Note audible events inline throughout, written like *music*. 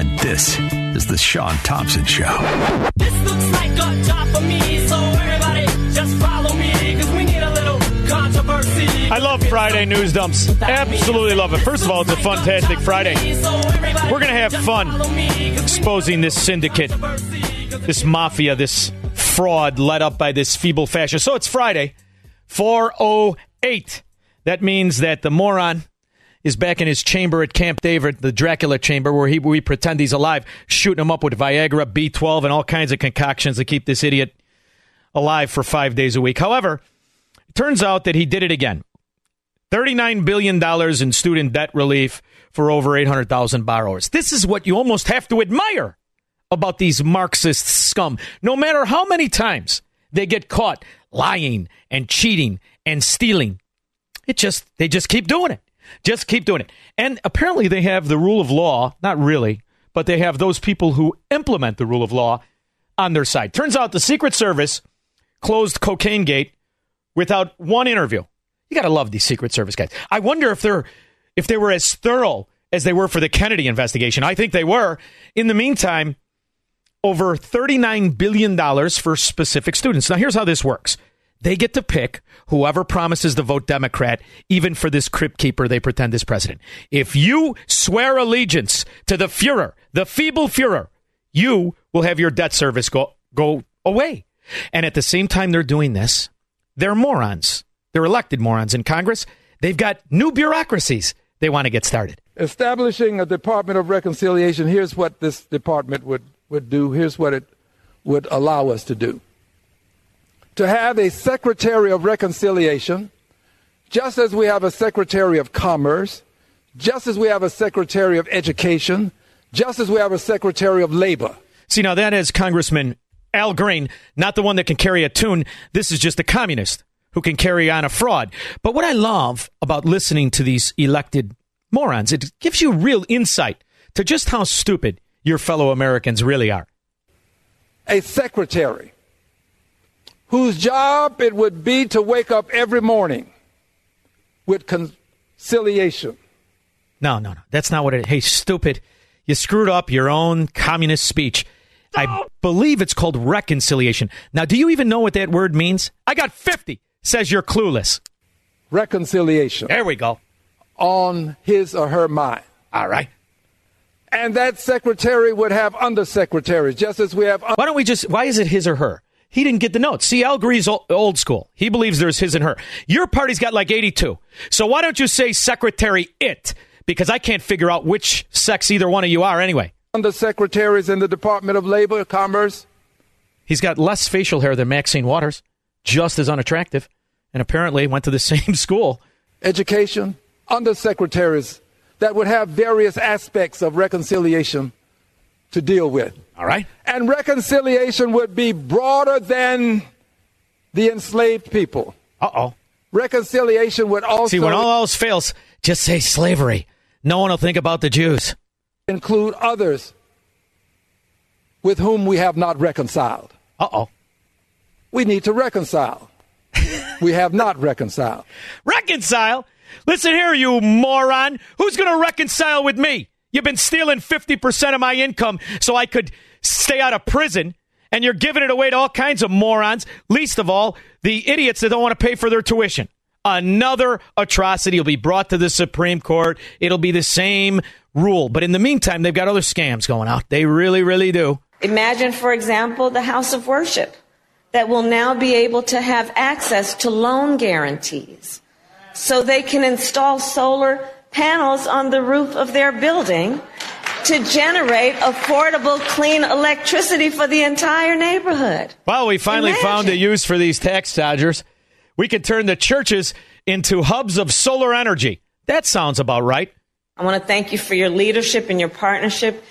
And this is The Sean Thompson Show. This looks like a job for me, so everybody just follow me, cause we need a little controversy. I love Friday news dumps. Absolutely love it. First of all, it's a fantastic Friday. We're going to have fun exposing this syndicate, this mafia, this fraud led up by this feeble fascist. So it's Friday, 408. That means that the moron is back in his chamber at Camp David, the Dracula chamber, where he, we pretend he's alive, shooting him up with Viagra, B12, and all kinds of concoctions to keep this idiot alive for five days a week. However, it turns out that he did it again. $39 billion in student debt relief for over 800,000 borrowers. This is what you almost have to admire about these Marxist scum. No matter how many times they get caught lying and cheating and stealing, it just they just keep doing it. Just keep doing it. And apparently they have the rule of law, not really, but they have those people who implement the rule of law on their side. Turns out the Secret Service closed Cocaine Gate without one interview. You got to love these Secret Service guys. I wonder if they're if they were as thorough as they were for the Kennedy investigation. I think they were. In the meantime, over $39 billion for specific students. Now, here's how this works they get to pick whoever promises to vote Democrat, even for this crypt keeper they pretend is president. If you swear allegiance to the Fuhrer, the feeble Fuhrer, you will have your debt service go, go away. And at the same time they're doing this, they're morons. They're elected morons in Congress. They've got new bureaucracies they want to get started. Establishing a Department of Reconciliation, here's what this department would, would do. Here's what it would allow us to do. To have a Secretary of Reconciliation, just as we have a Secretary of Commerce, just as we have a Secretary of Education, just as we have a Secretary of Labor. See, now that is Congressman Al Green, not the one that can carry a tune. This is just a communist who can carry on a fraud. But what I love about listening to these elected morons, it gives you real insight to just how stupid your fellow Americans really are. A secretary whose job it would be to wake up every morning with conciliation. No, no, no. That's not what it Hey, stupid. You screwed up your own communist speech. I believe it's called reconciliation. Now, do you even know what that word means? I got 50 says you're clueless. Reconciliation. There we go. On his or her mind. All right. And that secretary would have undersecretaries, just as we have. Un- why don't we just? Why is it his or her? He didn't get the notes. See, Al Green's old school. He believes there's his and her. Your party's got like 82. So why don't you say secretary it? Because I can't figure out which sex either one of you are anyway. Undersecretaries in the Department of Labor, Commerce. He's got less facial hair than Maxine Waters just as unattractive, and apparently went to the *laughs* same school. Education, undersecretaries that would have various aspects of reconciliation to deal with. All right. And reconciliation would be broader than the enslaved people. Uh oh. Reconciliation would also. See, when all else fails, just say slavery. No one will think about the Jews. Include others with whom we have not reconciled. Uh oh we need to reconcile. *laughs* we have not reconciled. Reconcile? Listen here, you moron. Who's going to reconcile with me? You've been stealing 50% of my income so I could stay out of prison, and you're giving it away to all kinds of morons, least of all, the idiots that don't want to pay for their tuition. Another atrocity will be brought to the Supreme Court. It'll be the same rule. But in the meantime, they've got other scams going out. They really, really do. Imagine, for example, the house of worship that will now be able to have access to loan guarantees so they can install solar panels on the roof of their building to generate affordable, clean electricity for the entire neighborhood. Well, we finally Imagine. found a use for these tax dodgers. We could turn the churches into hubs of solar energy. That sounds about right. I want to thank you for your leadership and your partnership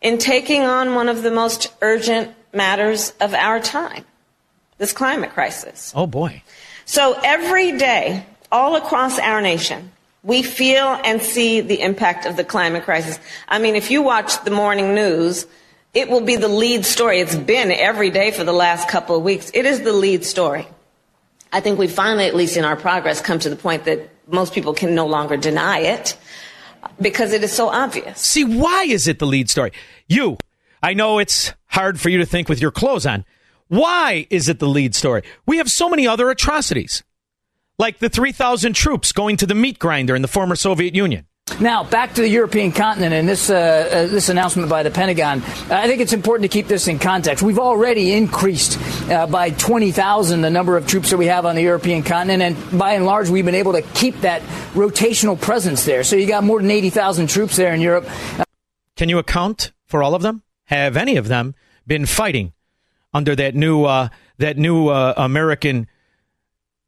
in taking on one of the most urgent matters of our time this climate crisis. Oh, boy. So every day, all across our nation, we feel and see the impact of the climate crisis. I mean, if you watch the morning news, it will be the lead story. It's been every day for the last couple of weeks. It is the lead story. I think we finally, at least in our progress, come to the point that most people can no longer deny it because it is so obvious. See, why is it the lead story? You, I know it's hard for you to think with your clothes on. Why is it the lead story? We have so many other atrocities, like the 3,000 troops going to the meat grinder in the former Soviet Union. Now, back to the European continent and this, uh, uh, this announcement by the Pentagon. I think it's important to keep this in context. We've already increased uh, by 20,000 the number of troops that we have on the European continent, and by and large, we've been able to keep that rotational presence there. So you got more than 80,000 troops there in Europe. Can you account for all of them? Have any of them been fighting under that new uh, that new uh, American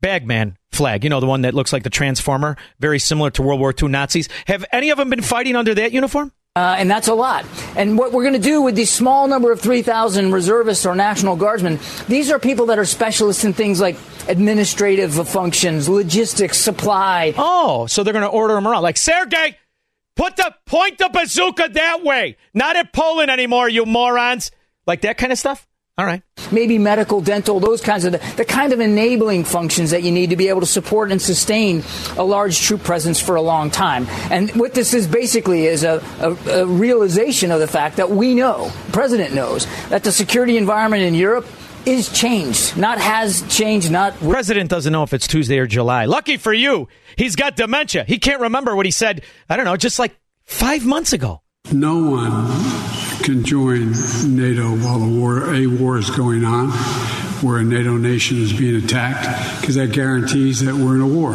bagman flag? You know, the one that looks like the transformer, very similar to World War II Nazis. Have any of them been fighting under that uniform? Uh, and that's a lot. And what we're going to do with the small number of 3,000 reservists or National Guardsmen, these are people that are specialists in things like administrative functions, logistics, supply. Oh, so they're going to order them around. Like, Sergey, put the, point the bazooka that way. Not at Poland anymore, you morons. Like that kind of stuff? All right. maybe medical, dental, those kinds of the, the kind of enabling functions that you need to be able to support and sustain a large troop presence for a long time. And what this is basically is a, a, a realization of the fact that we know, the president knows, that the security environment in Europe is changed, not has changed, not. President doesn't know if it's Tuesday or July. Lucky for you, he's got dementia. He can't remember what he said, I don't know, just like five months ago. No one can join NATO while the war, a war is going on, where a NATO nation is being attacked, because that guarantees that we're in a war.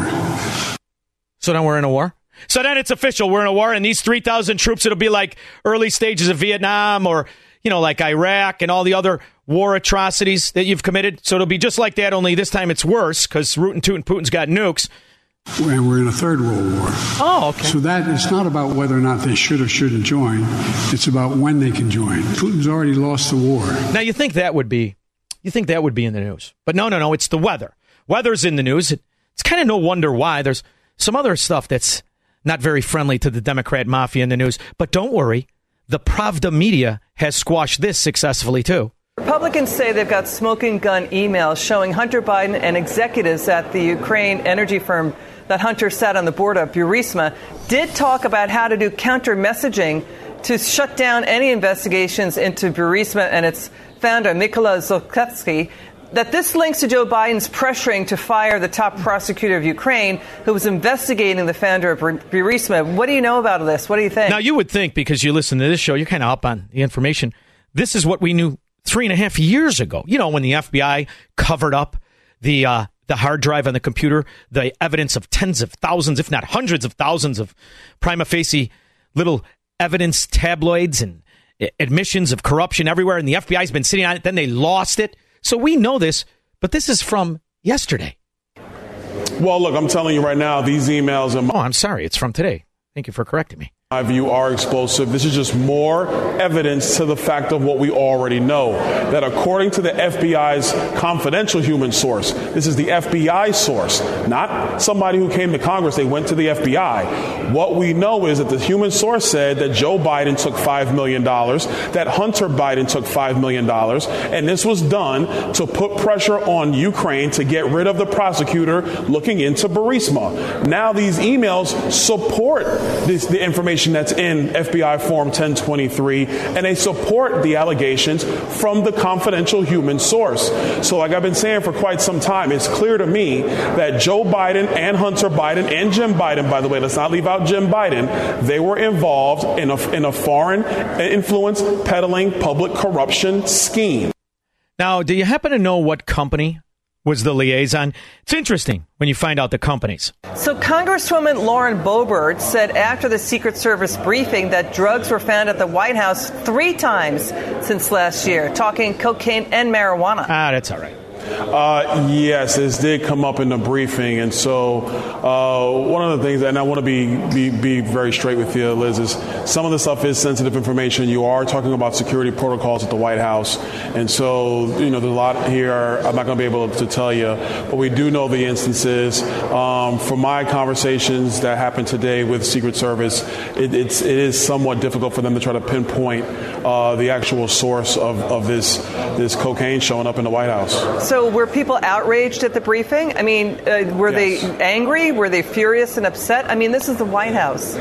So then we're in a war? So then it's official. We're in a war, and these 3,000 troops, it'll be like early stages of Vietnam or, you know, like Iraq and all the other war atrocities that you've committed. So it'll be just like that, only this time it's worse because Putin's got nukes. And we're in a third world war. Oh, okay. So that it's not about whether or not they should or shouldn't join. It's about when they can join. Putin's already lost the war. Now you think that would be, you think that would be in the news, but no, no, no. It's the weather. Weather's in the news. It, it's kind of no wonder why. There's some other stuff that's not very friendly to the Democrat mafia in the news. But don't worry, the Pravda media has squashed this successfully too. Republicans say they've got smoking gun emails showing Hunter Biden and executives at the Ukraine energy firm that Hunter sat on the board of, Burisma, did talk about how to do counter messaging to shut down any investigations into Burisma and its founder, Mykola Zlochevsky. That this links to Joe Biden's pressuring to fire the top prosecutor of Ukraine, who was investigating the founder of Burisma. What do you know about this? What do you think? Now you would think because you listen to this show, you're kind of up on the information. This is what we knew three and a half years ago. You know when the FBI covered up the uh, the hard drive on the computer, the evidence of tens of thousands, if not hundreds of thousands of prima facie little evidence tabloids and admissions of corruption everywhere, and the FBI's been sitting on it. Then they lost it. So we know this, but this is from yesterday. Well, look, I'm telling you right now, these emails are. Oh, I'm sorry. It's from today. Thank you for correcting me. My view are explosive. This is just more evidence to the fact of what we already know. That according to the FBI's confidential human source, this is the FBI source, not somebody who came to Congress, they went to the FBI. What we know is that the human source said that Joe Biden took $5 million, that Hunter Biden took $5 million, and this was done to put pressure on Ukraine to get rid of the prosecutor looking into Burisma. Now these emails support this, the information that's in FBI Form 1023, and they support the allegations from the confidential human source. So, like I've been saying for quite some time, it's clear to me that Joe Biden and Hunter Biden and Jim Biden, by the way, let's not leave out Jim Biden, they were involved in a, in a foreign influence peddling public corruption scheme. Now, do you happen to know what company was the liaison? It's interesting when you find out the companies. So, Congresswoman Lauren Boebert said after the Secret Service briefing that drugs were found at the White House three times since last year, talking cocaine and marijuana. Ah, that's all right. Uh, yes, this did come up in the briefing, and so uh, one of the things, and I want to be, be be very straight with you, Liz, is some of the stuff is sensitive information. You are talking about security protocols at the White House, and so you know there's a lot here. I'm not going to be able to tell you, but we do know the instances. Um, from my conversations that happened today with Secret Service, it, it's it is somewhat difficult for them to try to pinpoint uh, the actual source of, of this this cocaine showing up in the White House. So, were people outraged at the briefing? I mean, uh, were Yes. they angry? Were they furious and upset? I mean, this is the White House.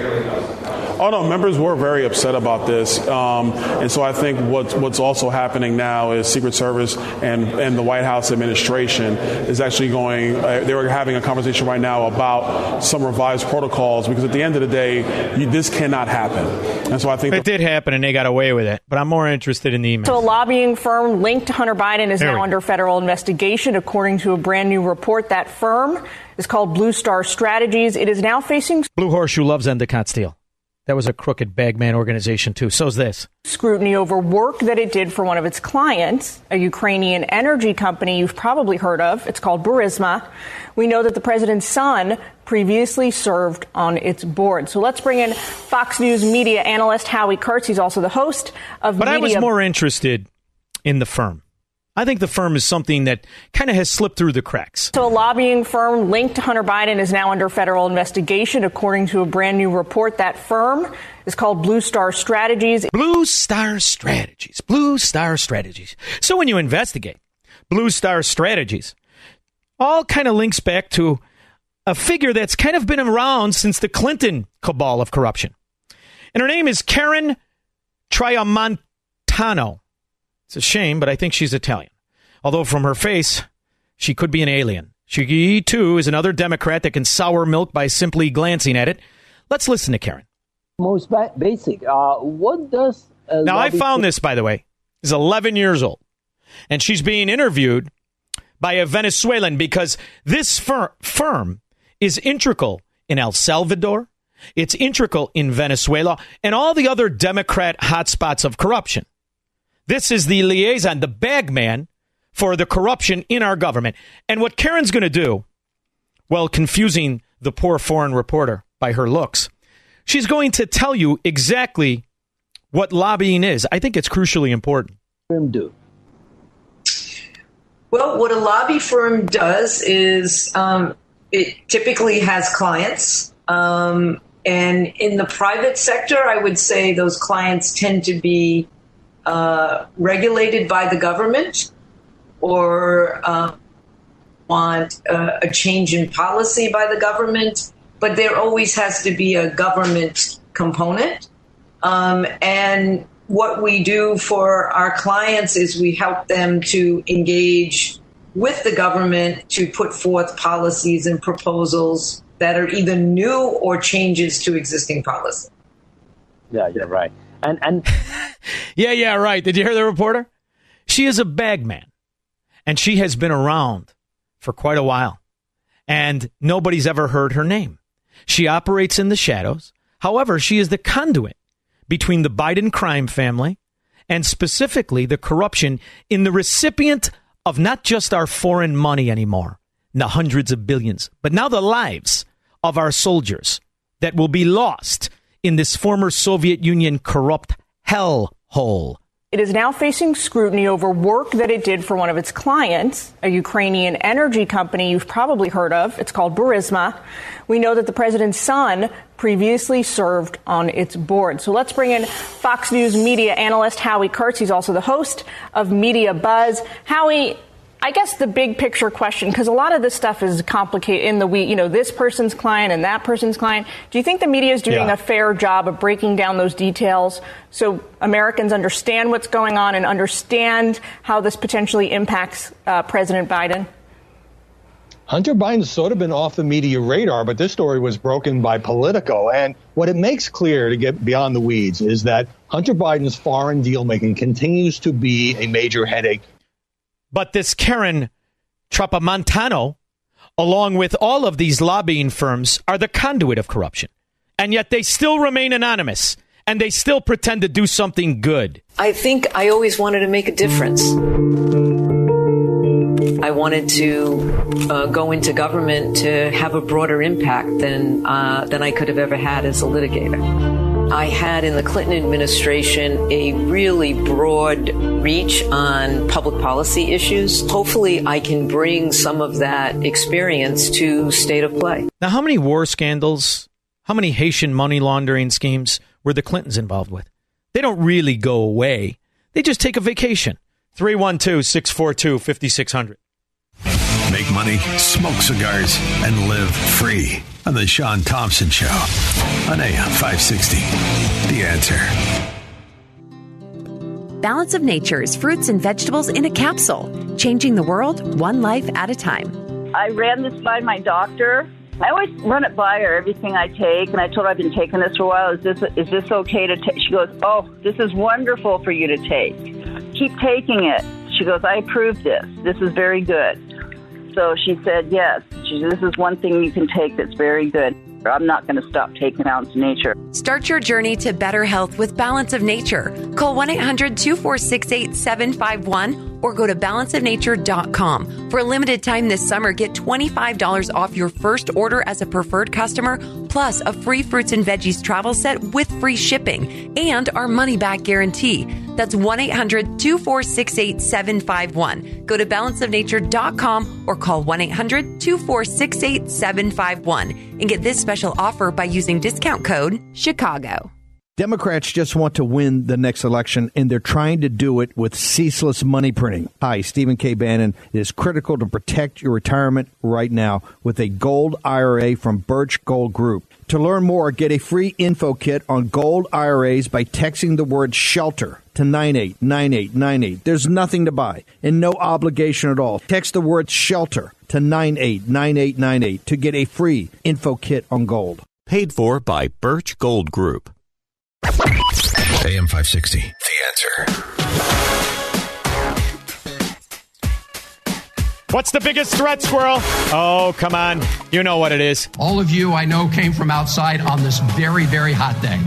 Oh no, members were very upset about this, um, and so I think what's what's also happening now is Secret Service and and the White House administration is actually going. Uh, they were having a conversation right now about some revised protocols because at the end of the day, you, this cannot happen, and so I think It did happen and they got away with it, but I'm more interested in the email. So, a lobbying firm linked to Hunter Biden is There now go. under federal investigation, according to a brand new report. That firm is called Blue Star Strategies. It is now facing Blue Horseshoe loves Anacott Steel. That was a crooked bagman organization, too. So's this. scrutiny over work that it did for one of its clients, a Ukrainian energy company you've probably heard of. It's called Burisma. We know that the president's son previously served on its board. So let's bring in Fox News media analyst Howie Kurtz. He's also the host of But I was more interested in the firm. I think the firm is something that kind of has slipped through the cracks. So, a lobbying firm linked to Hunter Biden is now under federal investigation, according to a brand new report. That firm is called Blue Star Strategies. Blue Star Strategies. Blue Star Strategies. So when you investigate Blue Star Strategies, all kind of links back to a figure that's kind of been around since the Clinton cabal of corruption. And her name is Karen Tramontano. It's a shame, but I think she's Italian. Although from her face, she could be an alien. She, too, is another Democrat that can sour milk by simply glancing at it. Let's listen to Karen. most ba- basic. Uh, what does Now, I found this, by the way, is 11 years old, and she's being interviewed by a Venezuelan because this fir- firm is integral in El Salvador, it's integral in Venezuela, and all the other Democrat hotspots of corruption. This is the liaison, the bagman for the corruption in our government. And what Karen's going to do, well, confusing the poor foreign reporter by her looks, she's going to tell you exactly what lobbying is. I think it's crucially important. Do? Well, what a lobby firm does is um, it typically has clients. Um, and in the private sector, I would say those clients tend to be uh, regulated by the government or uh, want uh, a change in policy by the government. But there always has to be a government component. Um, and what we do for our clients is we help them to engage with the government to put forth policies and proposals that are either new or changes to existing policy. Yeah, you're right. And and *laughs* Yeah, yeah, right. Did you hear the reporter? She is a bagman, and she has been around for quite a while, and nobody's ever heard her name. She operates in the shadows. However, she is the conduit between the Biden crime family and specifically the corruption in the recipient of not just our foreign money anymore, the hundreds of billions, but now the lives of our soldiers that will be lost in this former Soviet Union corrupt hellhole. It is now facing scrutiny over work that it did for one of its clients, a Ukrainian energy company you've probably heard of. It's called Burisma. We know that the president's son previously served on its board. So let's bring in Fox News media analyst Howie Kurtz. He's also the host of Media Buzz. Howie, I guess the big picture question, because a lot of this stuff is complicated in the we, you know, this person's client and that person's client. Do you think the media is doing Yeah. a fair job of breaking down those details so Americans understand what's going on and understand how this potentially impacts uh, President Biden? Hunter Biden's sort of been off the media radar, but this story was broken by Politico. And what it makes clear to get beyond the weeds is that Hunter Biden's foreign deal making continues to be a major headache But this Karen Trapamontano, along with all of these lobbying firms, are the conduit of corruption. And yet they still remain anonymous and they still pretend to do something good. I think I always wanted to make a difference. I wanted to uh, go into government to have a broader impact than uh, than I could have ever had as a litigator. I had in the Clinton administration a really broad reach on public policy issues. Hopefully, I can bring some of that experience to state of play. Now, how many war scandals, how many Haitian money laundering schemes were the Clintons involved with? They don't really go away, they just take a vacation. 312 642 5600. Make money, smoke cigars, and live free on the Sean Thompson Show on AM 560. The answer. Balance of Nature's fruits and vegetables in a capsule, changing the world one life at a time. I ran this by my doctor. I always run it by her everything I take, and I told her I've been taking this for a while. Is this is this okay to take? She goes, "Oh, this is wonderful for you to take. Keep taking it." She goes, "I approve this. This is very good." So she said, "Yes." She "This is one thing you can take that's very good." I'm not going to stop taking Balance of Nature. Start your journey to better health with Balance of Nature. Call 1 800 246 8751 or go to balanceofnature.com. For a limited time this summer, get $25 off your first order as a preferred customer, plus a free fruits and veggies travel set with free shipping and our money back guarantee. That's 1 800 246 8751. Go to balanceofnature.com or call 1 800 246 8751 and get this special offer by using discount code CHICAGO. Democrats just want to win the next election, and they're trying to do it with ceaseless money printing. Hi, Stephen K. Bannon. It is critical to protect your retirement right now with a gold IRA from Birch Gold Group. To learn more, get a free info kit on gold IRAs by texting the word shelter to 989898. There's nothing to buy and no obligation at all. Text the word shelter to 989898 to get a free info kit on gold. Paid for by Birch Gold Group. AM 560. The answer. What's the biggest threat, Squirrel? Oh, come on. You know what it is. All of you I know came from outside on this very, very hot day.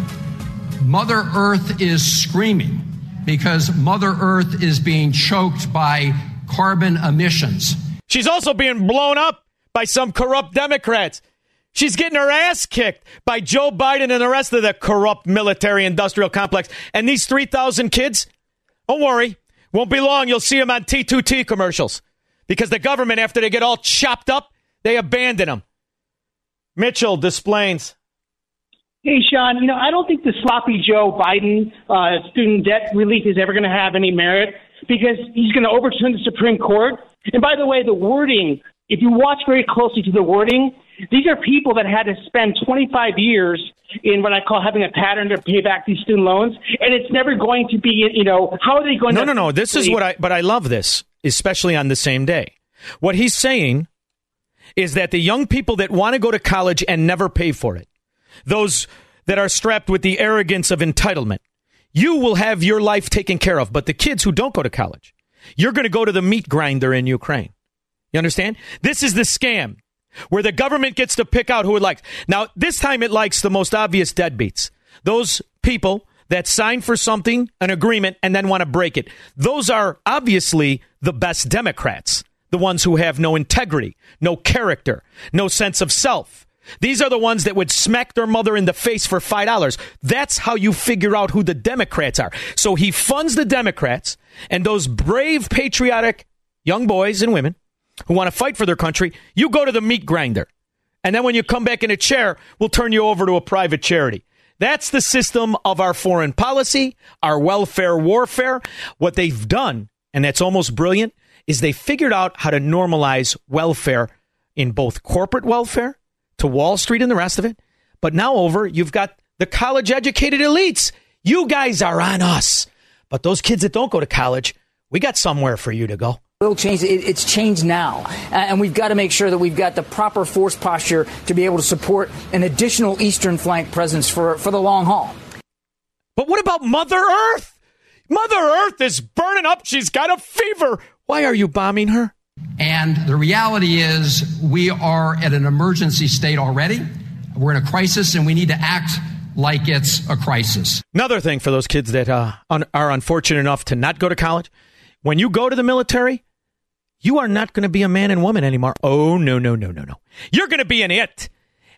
Mother Earth is screaming because Mother Earth is being choked by carbon emissions. She's also being blown up by some corrupt Democrats. She's getting her ass kicked by Joe Biden and the rest of the corrupt military industrial complex. And these 3,000 kids, don't worry, won't be long. You'll see them on T2T commercials because the government, after they get all chopped up, they abandon them. Mitchell displays. Hey, Sean, you know, I don't think the sloppy Joe Biden uh, student debt relief is ever going to have any merit because he's going to overturn the Supreme Court. And by the way, the wording, if you watch very closely to the wording, these are people that had to spend 25 years in what I call having a pattern to pay back these student loans, and it's never going to be, you know, how are they going no, to? No, no, no. This is what I, but I love this, especially on the same day. What he's saying is that the young people that want to go to college and never pay for it, those that are strapped with the arrogance of entitlement, you will have your life taken care of. But the kids who don't go to college, you're going to go to the meat grinder in Ukraine. You understand? This is the scam where the government gets to pick out who it likes. Now, this time it likes the most obvious deadbeats. Those people that sign for something, an agreement, and then want to break it. Those are obviously the best Democrats, the ones who have no integrity, no character, no sense of self. These are the ones that would smack their mother in the face for $5. That's how you figure out who the Democrats are. So he funds the Democrats and those brave, patriotic young boys and women who want to fight for their country, you go to the meat grinder. And then when you come back in a chair, we'll turn you over to a private charity. That's the system of our foreign policy, our welfare warfare. What they've done, and that's almost brilliant, is they figured out how to normalize welfare in both corporate welfare to Wall Street and the rest of it. But now over, you've got the college educated elites. You guys are on us. But those kids that don't go to college, we got somewhere for you to go will change. it's changed now. and we've got to make sure that we've got the proper force posture to be able to support an additional eastern flank presence for, for the long haul. But what about Mother Earth? Mother Earth is burning up. She's got a fever. Why are you bombing her? And the reality is, we are at an emergency state already. We're in a crisis, and we need to act like it's a crisis. Another thing for those kids that uh, are unfortunate enough to not go to college when you go to the military, you are not going to be a man and woman anymore. Oh, no, no, no, no, no. You're going to be an it.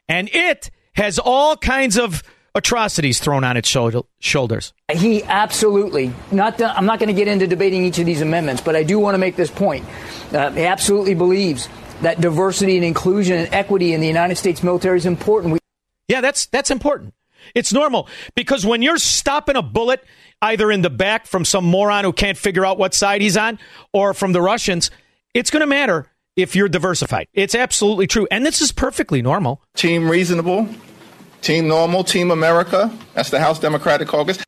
And it has all kinds of atrocities thrown on its shoulders. He absolutely not. To, I'm not going to get into debating each of these amendments, but I do want to make this point. Uh, he absolutely believes that diversity and inclusion and equity in the United States military is important. We- yeah, that's that's important. It's normal because when you're stopping a bullet either in the back from some moron who can't figure out what side he's on, or from the Russians, it's going to matter if you're diversified. It's absolutely true, and this is perfectly normal. Team reasonable Team Normal, Team America. That's the House Democratic Caucus.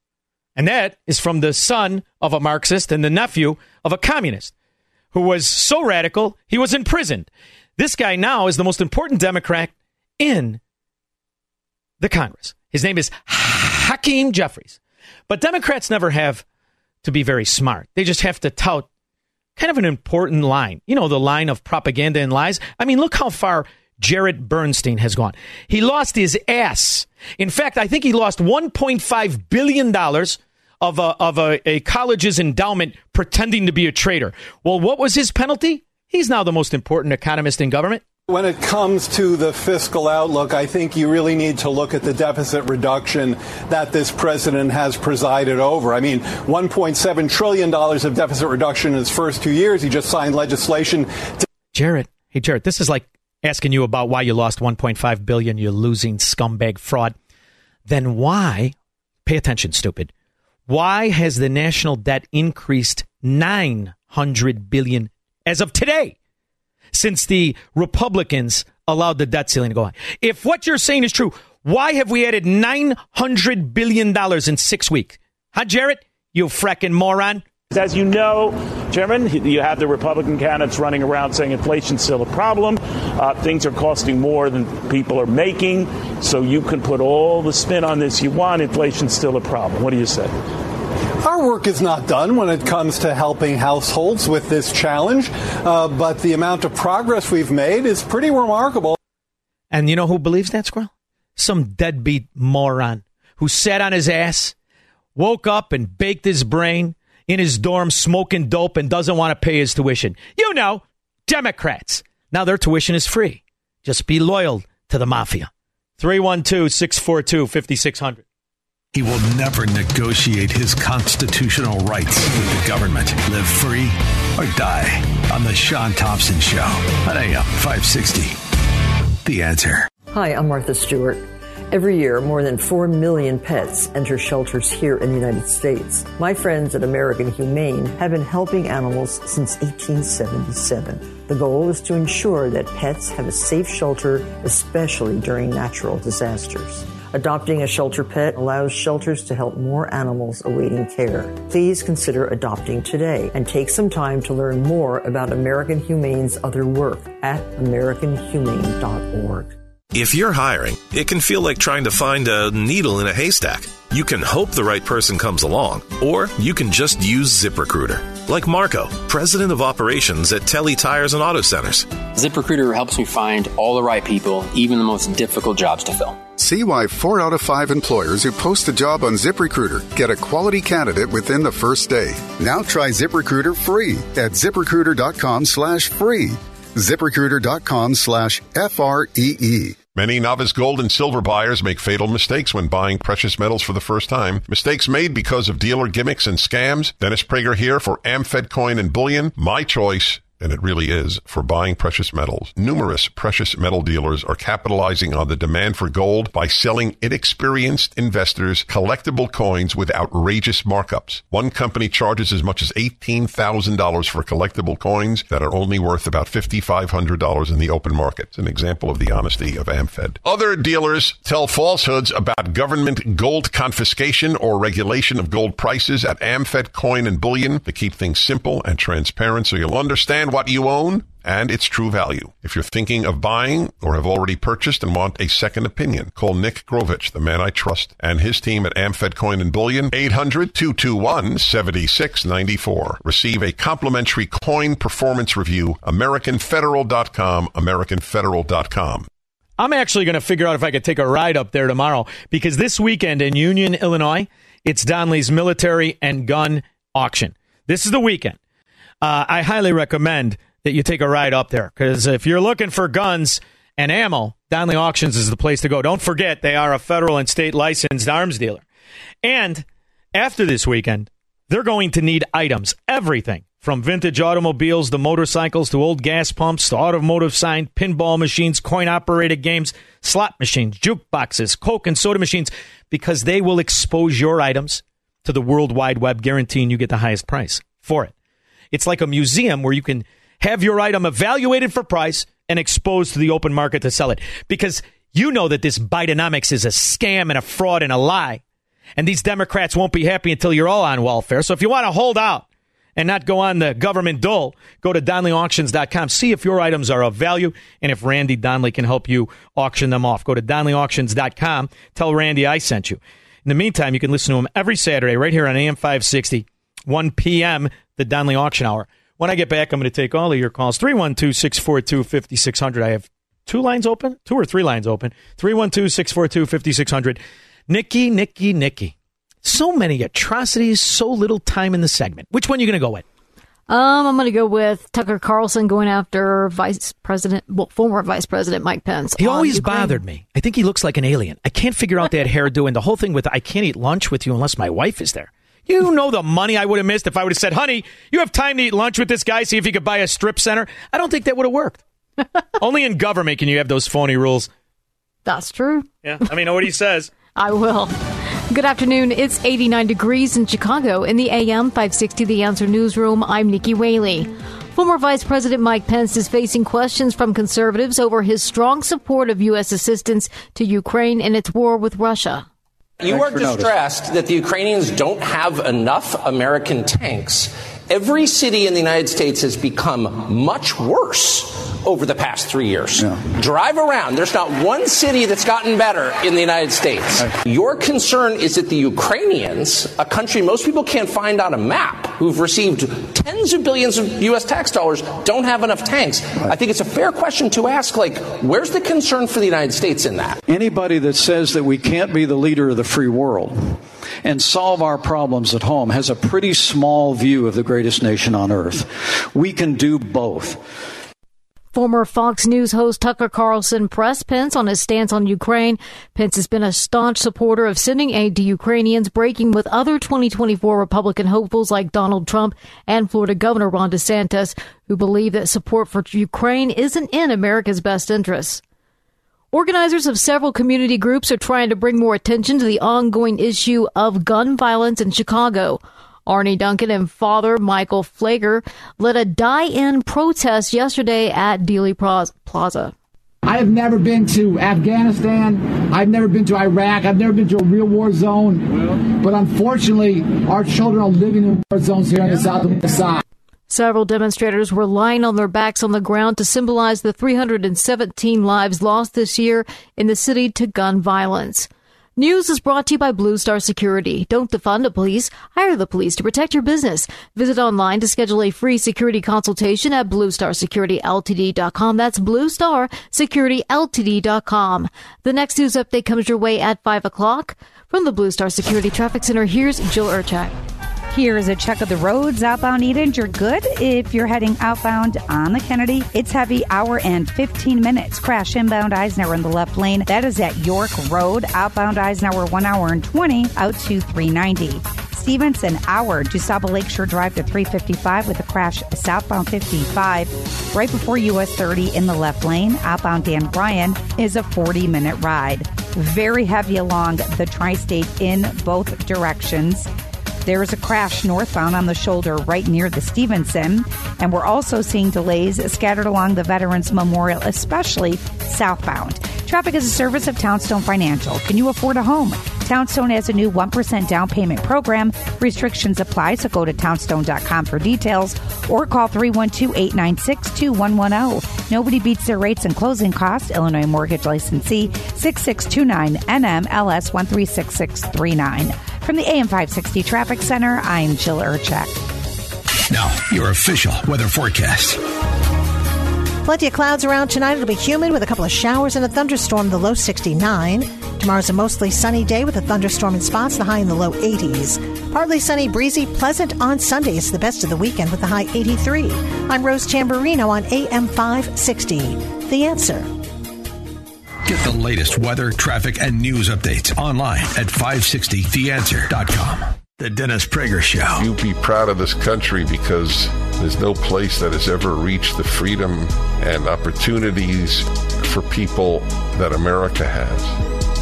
And that is from the son of a Marxist and the nephew of a communist who was so radical he was imprisoned. This guy now is the most important Democrat in the Congress. His name is Hakeem Jeffries. But Democrats never have to be very smart. They just have to tout kind of an important line. You know, the line of propaganda and lies. I mean, look how far Jared Bernstein has gone. He lost his ass. In fact, I think he lost $1.5 billion of, a, of a, a college's endowment pretending to be a traitor. Well, what was his penalty? He's now the most important economist in government. When it comes to the fiscal outlook, I think you really need to look at the deficit reduction that this president has presided over. I mean, $1.7 trillion of deficit reduction in his first two years. He just signed legislation. To- Jared, hey, Jared, this is like asking you about why you lost 1.5 billion, you're losing scumbag fraud. Then why, pay attention, stupid, why has the national debt increased 900 billion as of today? Since the Republicans allowed the debt ceiling to go on. If what you're saying is true, why have we added $900 billion in six weeks? Huh, Jared? You fracking moron. As you know, Chairman, you have the Republican candidates running around saying inflation's still a problem. Uh, things are costing more than people are making. So you can put all the spin on this you want. Inflation's still a problem. What do you say? Our work is not done when it comes to helping households with this challenge, uh, but the amount of progress we've made is pretty remarkable. And you know who believes that, Squirrel? Some deadbeat moron who sat on his ass, woke up and baked his brain in his dorm smoking dope and doesn't want to pay his tuition. You know, Democrats. Now their tuition is free. Just be loyal to the mafia. 312 642 5600. He will never negotiate his constitutional rights with the government. Live free or die on The Sean Thompson Show on AM 560. The answer. Hi, I'm Martha Stewart. Every year, more than 4 million pets enter shelters here in the United States. My friends at American Humane have been helping animals since 1877. The goal is to ensure that pets have a safe shelter, especially during natural disasters. Adopting a shelter pet allows shelters to help more animals awaiting care. Please consider adopting today and take some time to learn more about American Humane's other work at AmericanHumane.org. If you're hiring, it can feel like trying to find a needle in a haystack. You can hope the right person comes along, or you can just use ZipRecruiter. Like Marco, president of operations at Telly Tires and Auto Centers. ZipRecruiter helps me find all the right people, even the most difficult jobs to fill. See why four out of five employers who post a job on ZipRecruiter get a quality candidate within the first day. Now try ZipRecruiter free at ziprecruiter.com slash free. ZipRecruiter.com slash F R E E. Many novice gold and silver buyers make fatal mistakes when buying precious metals for the first time. Mistakes made because of dealer gimmicks and scams. Dennis Prager here for Amfed Coin and Bullion. My choice and it really is, for buying precious metals. Numerous precious metal dealers are capitalizing on the demand for gold by selling inexperienced investors collectible coins with outrageous markups. One company charges as much as $18,000 for collectible coins that are only worth about $5,500 in the open market. It's an example of the honesty of AmFed. Other dealers tell falsehoods about government gold confiscation or regulation of gold prices at AmFed Coin and Bullion to keep things simple and transparent so you'll understand what you own and its true value. If you're thinking of buying or have already purchased and want a second opinion, call Nick Grovich, the man I trust, and his team at Amfed Coin and Bullion, 800-221-7694. Receive a complimentary coin performance review, AmericanFederal.com, AmericanFederal.com. I'm actually going to figure out if I could take a ride up there tomorrow because this weekend in Union, Illinois, it's Donnelly's military and gun auction. This is the weekend. Uh, I highly recommend that you take a ride up there because if you're looking for guns and ammo, Donnelly Auctions is the place to go. Don't forget, they are a federal and state licensed arms dealer. And after this weekend, they're going to need items, everything from vintage automobiles to motorcycles to old gas pumps to automotive sign, pinball machines, coin operated games, slot machines, jukeboxes, Coke and soda machines, because they will expose your items to the World Wide Web, guaranteeing you get the highest price for it. It's like a museum where you can have your item evaluated for price and exposed to the open market to sell it. Because you know that this Bidenomics is a scam and a fraud and a lie. And these Democrats won't be happy until you're all on welfare. So if you want to hold out and not go on the government dole, go to DonnellyAuctions.com. See if your items are of value and if Randy Donnelly can help you auction them off. Go to DonnellyAuctions.com. Tell Randy I sent you. In the meantime, you can listen to him every Saturday right here on AM 560, 1 p.m., the Donnelly Auction Hour. When I get back, I'm going to take all of your calls. 312 642 5600. I have two lines open, two or three lines open. 312 642 5600. Nikki, Nikki, Nikki. So many atrocities, so little time in the segment. Which one are you going to go with? Um, I'm going to go with Tucker Carlson going after Vice President, well, former Vice President Mike Pence. He always Ukraine. bothered me. I think he looks like an alien. I can't figure out that hairdo and the whole thing with I can't eat lunch with you unless my wife is there. You know the money I would have missed if I would have said, honey, you have time to eat lunch with this guy, see if he could buy a strip center. I don't think that would have worked. *laughs* Only in government can you have those phony rules. That's true. Yeah. I mean, know what he says. *laughs* I will. Good afternoon. It's 89 degrees in Chicago. In the AM 560 The Answer Newsroom, I'm Nikki Whaley. Former Vice President Mike Pence is facing questions from conservatives over his strong support of U.S. assistance to Ukraine in its war with Russia. You Thanks are distressed notice. that the Ukrainians don't have enough American tanks. Every city in the United States has become much worse over the past three years. Yeah. Drive around. There's not one city that's gotten better in the United States. Right. Your concern is that the Ukrainians, a country most people can't find on a map, who've received tens of billions of U.S. tax dollars, don't have enough tanks. Right. I think it's a fair question to ask, like, where's the concern for the United States in that? Anybody that says that we can't be the leader of the free world and solve our problems at home has a pretty small view of the greatest nation on earth. We can do both. Former Fox News host Tucker Carlson pressed Pence on his stance on Ukraine. Pence has been a staunch supporter of sending aid to Ukrainians, breaking with other 2024 Republican hopefuls like Donald Trump and Florida Governor Ron DeSantis, who believe that support for Ukraine isn't in America's best interests. Organizers of several community groups are trying to bring more attention to the ongoing issue of gun violence in Chicago. Arne Duncan and father Michael Pfleger led a die-in protest yesterday at Daley Plaza. I have never been to Afghanistan. I've never been to Iraq. I've never been to a real war zone. But unfortunately, our children are living in war zones here on the south of the side. Several demonstrators were lying on their backs on the ground to symbolize the 317 lives lost this year in the city to gun violence. News is brought to you by Blue Star Security. Don't defund the police. Hire the police to protect your business. Visit online to schedule a free security consultation at bluestarsecurityltd.com. That's bluestarsecurityltd.com. The next news update comes your way at 5 o'clock. From the Blue Star Security Traffic Center, here's Jill Urchak. Here is a check of the roads outbound Eden. You're good if you're heading outbound on the Kennedy. It's heavy hour and 15 minutes. Crash inbound Eisenhower in the left lane. That is at York Road. Outbound Eisenhower 1 hour and 20 out to 390. Stevenson hour to Saba Lakeshore Drive to 355 with a crash southbound 55 right before US 30 in the left lane. Outbound Dan Ryan is a 40 minute ride. Very heavy along the tri state in both directions. There is a crash northbound on the shoulder right near the Stevenson, and we're also seeing delays scattered along the Veterans Memorial, especially southbound. Traffic is a service of Townstone Financial. Can you afford a home? Townstone has a new 1% down payment program. Restrictions apply, so go to townstone.com for details or call 312 896 2110. Nobody beats their rates and closing costs. Illinois Mortgage Licensee 6629 NMLS 136639. From the AM 560 Traffic Center, I'm Jill Urchek. Now, your official weather forecast. Plenty of clouds around tonight. It'll be humid with a couple of showers and a thunderstorm, the low 69. Tomorrow's a mostly sunny day with a thunderstorm in spots, the high in the low 80s. Partly sunny, breezy, pleasant on Sunday. It's the best of the weekend with the high 83. I'm Rose Chamberino on AM 560. The answer. Get the latest weather, traffic, and news updates online at 560theanswer.com. The Dennis Prager Show. You be proud of this country because there's no place that has ever reached the freedom and opportunities for people that America has.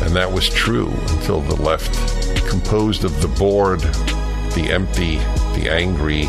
And that was true until the left, composed of the bored, the empty, the angry,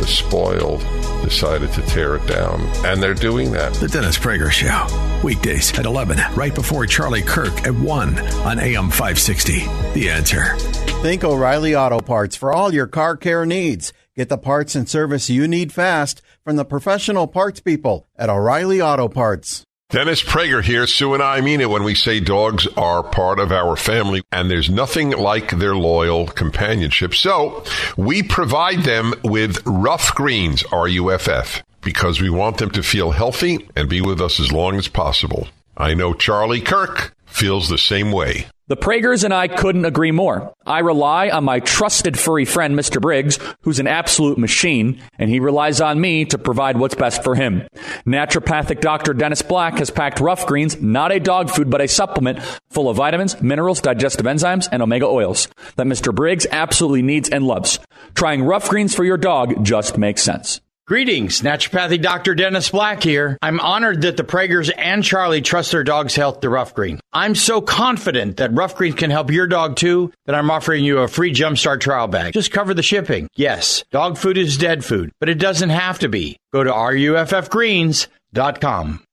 the spoiled, decided to tear it down. And they're doing that. The Dennis Prager Show. Weekdays at 11, right before Charlie Kirk at 1 on AM 560. The answer. Think O'Reilly Auto Parts for all your car care needs. Get the parts and service you need fast from the professional parts people at O'Reilly Auto Parts. Dennis Prager here. Sue and I mean it when we say dogs are part of our family, and there's nothing like their loyal companionship. So we provide them with Ruff Greens, R U F F, because we want them to feel healthy and be with us as long as possible. I know Charlie Kirk feels the same way. The Pragers and I couldn't agree more. I rely on my trusted furry friend, Mr. Briggs, who's an absolute machine, and he relies on me to provide what's best for him. Naturopathic Dr. Dennis Black has packed Ruff Greens, not a dog food, but a supplement full of vitamins, minerals, digestive enzymes, and omega oils that Mr. Briggs absolutely needs and loves. Trying Ruff Greens for your dog just makes sense. Greetings, naturopathy Dr. Dennis Black here. I'm honored that the Pragers and Charlie trust their dog's health to Ruff Green. I'm so confident that Ruff Green can help your dog too that I'm offering you a free Jumpstart trial bag. Just cover the shipping. Yes, dog food is dead food, but it doesn't have to be. Go to ruffgreens.com.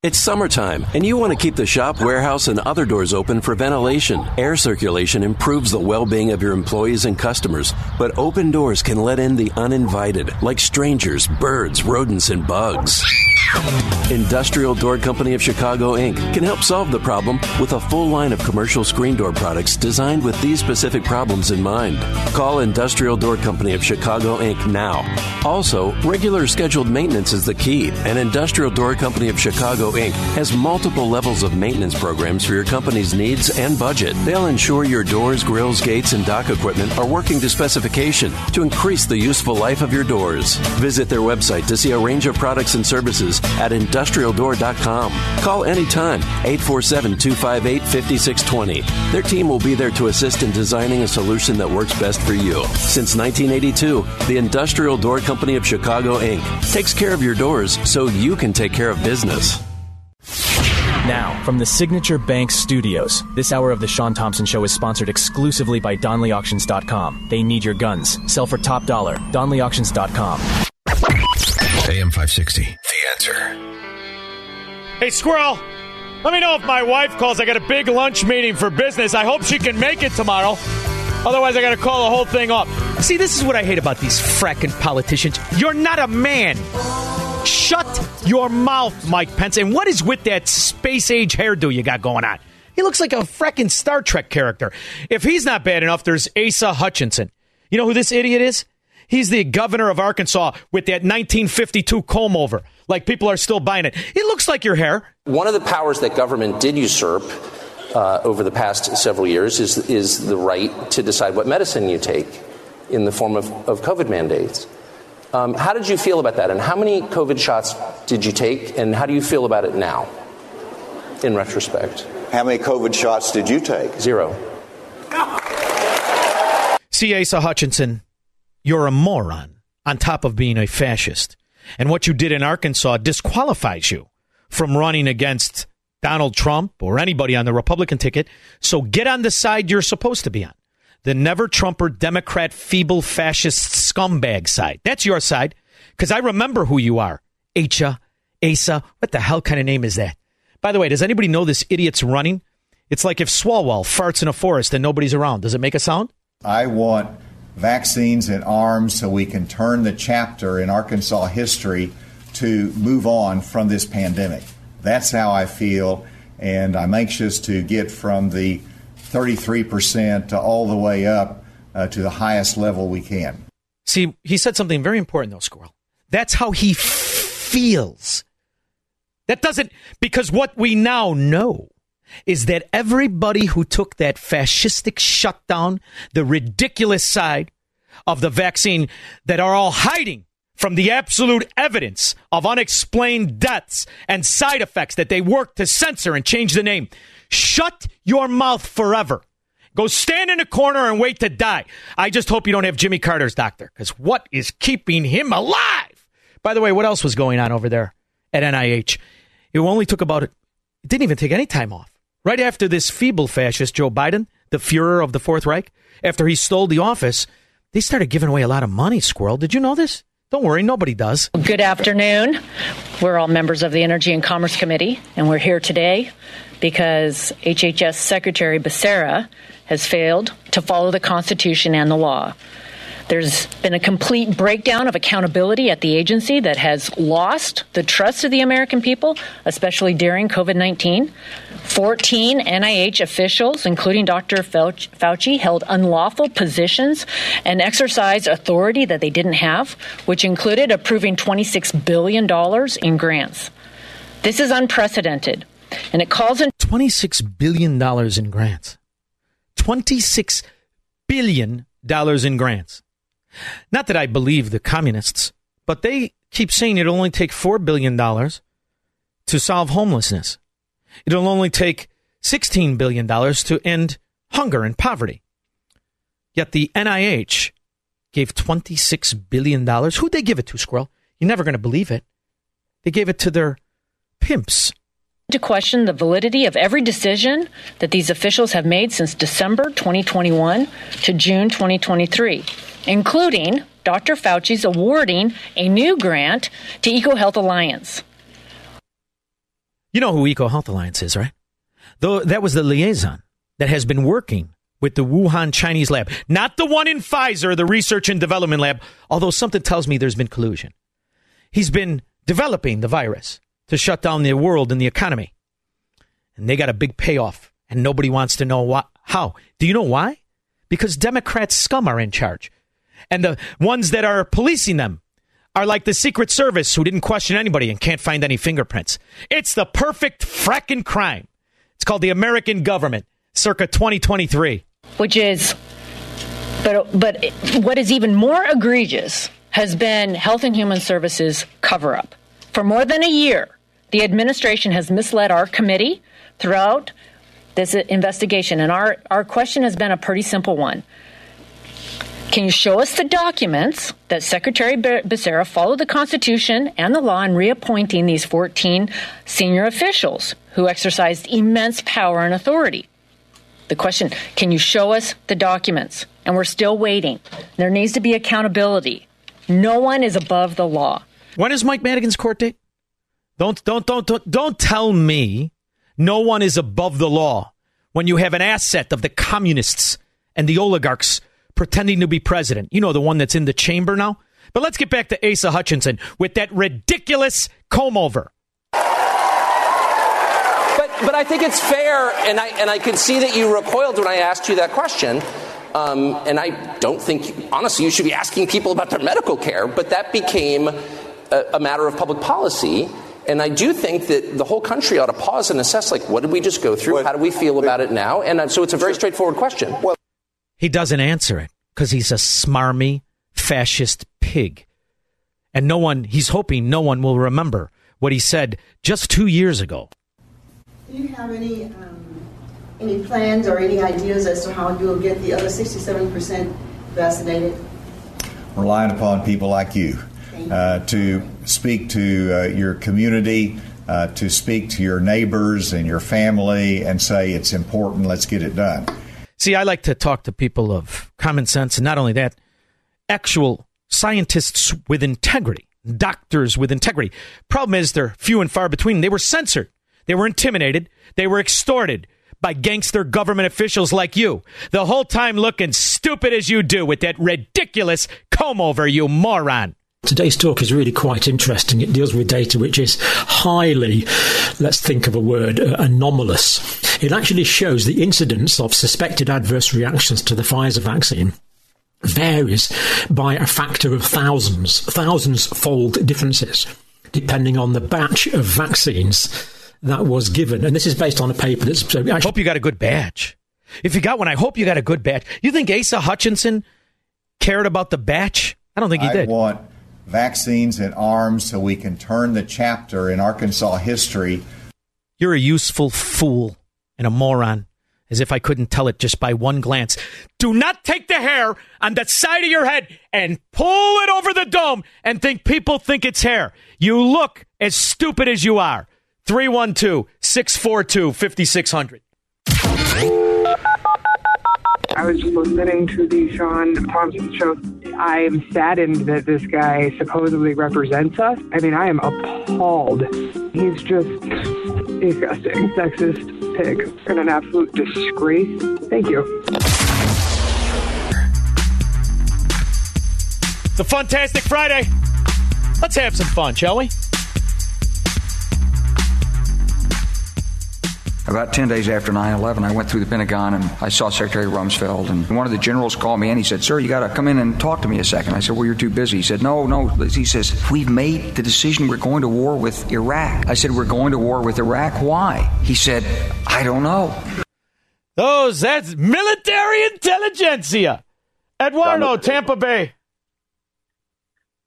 It's summertime, and you want to keep the shop, warehouse, and other doors open for ventilation. Air circulation improves the well being of your employees and customers, but open doors can let in the uninvited, like strangers, birds, rodents, and bugs. Industrial Door Company of Chicago, Inc. can help solve the problem with a full line of commercial screen door products designed with these specific problems in mind. Call Industrial Door Company of Chicago, Inc. now. Also, regular scheduled maintenance is the key, and Industrial Door Company of Chicago, Inc. has multiple levels of maintenance programs for your company's needs and budget. They'll ensure your doors, grills, gates, and dock equipment are working to specification to increase the useful life of your doors. Visit their website to see a range of products and services at industrialdoor.com. Call anytime 847 258 5620. Their team will be there to assist in designing a solution that works best for you. Since 1982, the Industrial Door Company of Chicago, Inc. takes care of your doors so you can take care of business. Now, from the Signature Bank Studios, this hour of the Sean Thompson Show is sponsored exclusively by DonleyAuctions.com. They need your guns. Sell for top dollar. DonleyAuctions.com. AM 560. The answer. Hey, Squirrel. Let me know if my wife calls. I got a big lunch meeting for business. I hope she can make it tomorrow. Otherwise, I got to call the whole thing off. See, this is what I hate about these fracking politicians. You're not a man. Shut your mouth, Mike Pence. And what is with that space age hairdo you got going on? He looks like a fracking Star Trek character. If he's not bad enough, there's Asa Hutchinson. You know who this idiot is? He's the governor of Arkansas with that 1952 comb over. Like people are still buying it. It looks like your hair. One of the powers that government did usurp uh, over the past several years is, is the right to decide what medicine you take in the form of, of COVID mandates. Um, how did you feel about that? And how many COVID shots did you take? And how do you feel about it now, in retrospect? How many COVID shots did you take? Zero. See, Asa Hutchinson, you're a moron on top of being a fascist. And what you did in Arkansas disqualifies you from running against Donald Trump or anybody on the Republican ticket. So get on the side you're supposed to be on the never Trumper Democrat feeble fascist scumbag side. That's your side. Because I remember who you are. Asa, Asa. What the hell kind of name is that? By the way, does anybody know this idiot's running? It's like if Swalwell farts in a forest and nobody's around. Does it make a sound? I want vaccines and arms so we can turn the chapter in Arkansas history to move on from this pandemic. That's how I feel, and I'm anxious to get from the 33% all the way up uh, to the highest level we can. See, he said something very important, though, Squirrel. That's how he feels. That doesn't, because what we now know is that everybody who took that fascistic shutdown, the ridiculous side of the vaccine, that are all hiding from the absolute evidence of unexplained deaths and side effects that they worked to censor and change the name. Shut your mouth forever. Go stand in a corner and wait to die. I just hope you don't have Jimmy Carter's doctor, because what is keeping him alive? By the way, what else was going on over there at NIH? It only took about, it didn't even take any time off. Right after this feeble fascist, Joe Biden, the Fuhrer of the Fourth Reich, after he stole the office, they started giving away a lot of money, Squirrel. Did you know this? Don't worry, nobody does. Good afternoon. We're all members of the Energy and Commerce Committee, and we're here today because HHS Secretary Becerra has failed to follow the Constitution and the law. There's been a complete breakdown of accountability at the agency that has lost the trust of the American people, especially during COVID 19. 14 NIH officials, including Dr. Fauci, held unlawful positions and exercised authority that they didn't have, which included approving $26 billion in grants. This is unprecedented, and it calls in $26 billion in grants. $26 billion in grants. Not that I believe the communists, but they keep saying it'll only take $4 billion to solve homelessness. It'll only take $16 billion to end hunger and poverty. Yet the NIH gave $26 billion. Who'd they give it to, Squirrel? You're never going to believe it. They gave it to their pimps. To question the validity of every decision that these officials have made since December 2021 to June 2023 including Dr. Fauci's awarding a new grant to EcoHealth Alliance. You know who EcoHealth Alliance is, right? Though that was the liaison that has been working with the Wuhan Chinese lab, not the one in Pfizer, the research and development lab, although something tells me there's been collusion. He's been developing the virus to shut down the world and the economy. And they got a big payoff, and nobody wants to know why, how. Do you know why? Because Democrat scum are in charge and the ones that are policing them are like the Secret Service who didn't question anybody and can't find any fingerprints. It's the perfect fracking crime. It's called the American government, circa 2023. Which is, but, but what is even more egregious has been Health and Human Services cover up. For more than a year, the administration has misled our committee throughout this investigation. And our, our question has been a pretty simple one. Can you show us the documents that Secretary Becerra followed the Constitution and the law in reappointing these 14 senior officials who exercised immense power and authority? The question, can you show us the documents? And we're still waiting. There needs to be accountability. No one is above the law. When is Mike Madigan's court date? Don't don't don't don't, don't tell me no one is above the law when you have an asset of the communists and the oligarchs pretending to be president. You know, the one that's in the chamber now. But let's get back to Asa Hutchinson with that ridiculous comb over. But, but I think it's fair, and I, and I can see that you recoiled when I asked you that question. Um, and I don't think, honestly, you should be asking people about their medical care, but that became a, a matter of public policy. And I do think that the whole country ought to pause and assess, like, what did we just go through? How do we feel about it now? And uh, so it's a very straightforward question. Well, he doesn't answer it because he's a smarmy fascist pig. And no one, he's hoping no one will remember what he said just two years ago. Do you have any, um, any plans or any ideas as to how you'll get the other 67% vaccinated? Relying upon people like you, uh, to speak to uh, your community, uh, to speak to your neighbors and your family and say it's important, let's get it done. See, I like to talk to people of common sense, and not only that, actual scientists with integrity, doctors with integrity. Problem is, they're few and far between. They were censored, they were intimidated, they were extorted by gangster government officials like you. The whole time looking stupid as you do with that ridiculous comb over, you moron. Today's talk is really quite interesting. It deals with data which is highly, let's think of a word, uh, anomalous. It actually shows the incidence of suspected adverse reactions to the Pfizer vaccine varies by a factor of thousands, thousands fold differences, depending on the batch of vaccines that was given. And this is based on a paper that's. Actually, I hope you got a good batch. If you got one, I hope you got a good batch. You think Asa Hutchinson cared about the batch? I don't think he I did. want vaccines and arms so we can turn the chapter in Arkansas history. You're a useful fool and a moron as if I couldn't tell it just by one glance. Do not take the hair on the side of your head and pull it over the dome and think people think it's hair. You look as stupid as you are. 312 642 5600. I was listening to the Sean Thompson show. I am saddened that this guy supposedly represents us. I mean, I am appalled. He's just disgusting, sexist pig, and an absolute disgrace. Thank you. It's a fantastic Friday. Let's have some fun, shall we? About 10 days after 9 11, I went through the Pentagon and I saw Secretary Rumsfeld. And one of the generals called me and he said, Sir, you got to come in and talk to me a second. I said, Well, you're too busy. He said, No, no. He says, We've made the decision we're going to war with Iraq. I said, We're going to war with Iraq. Why? He said, I don't know. Those, that's military intelligentsia. Eduardo, Tampa Bay.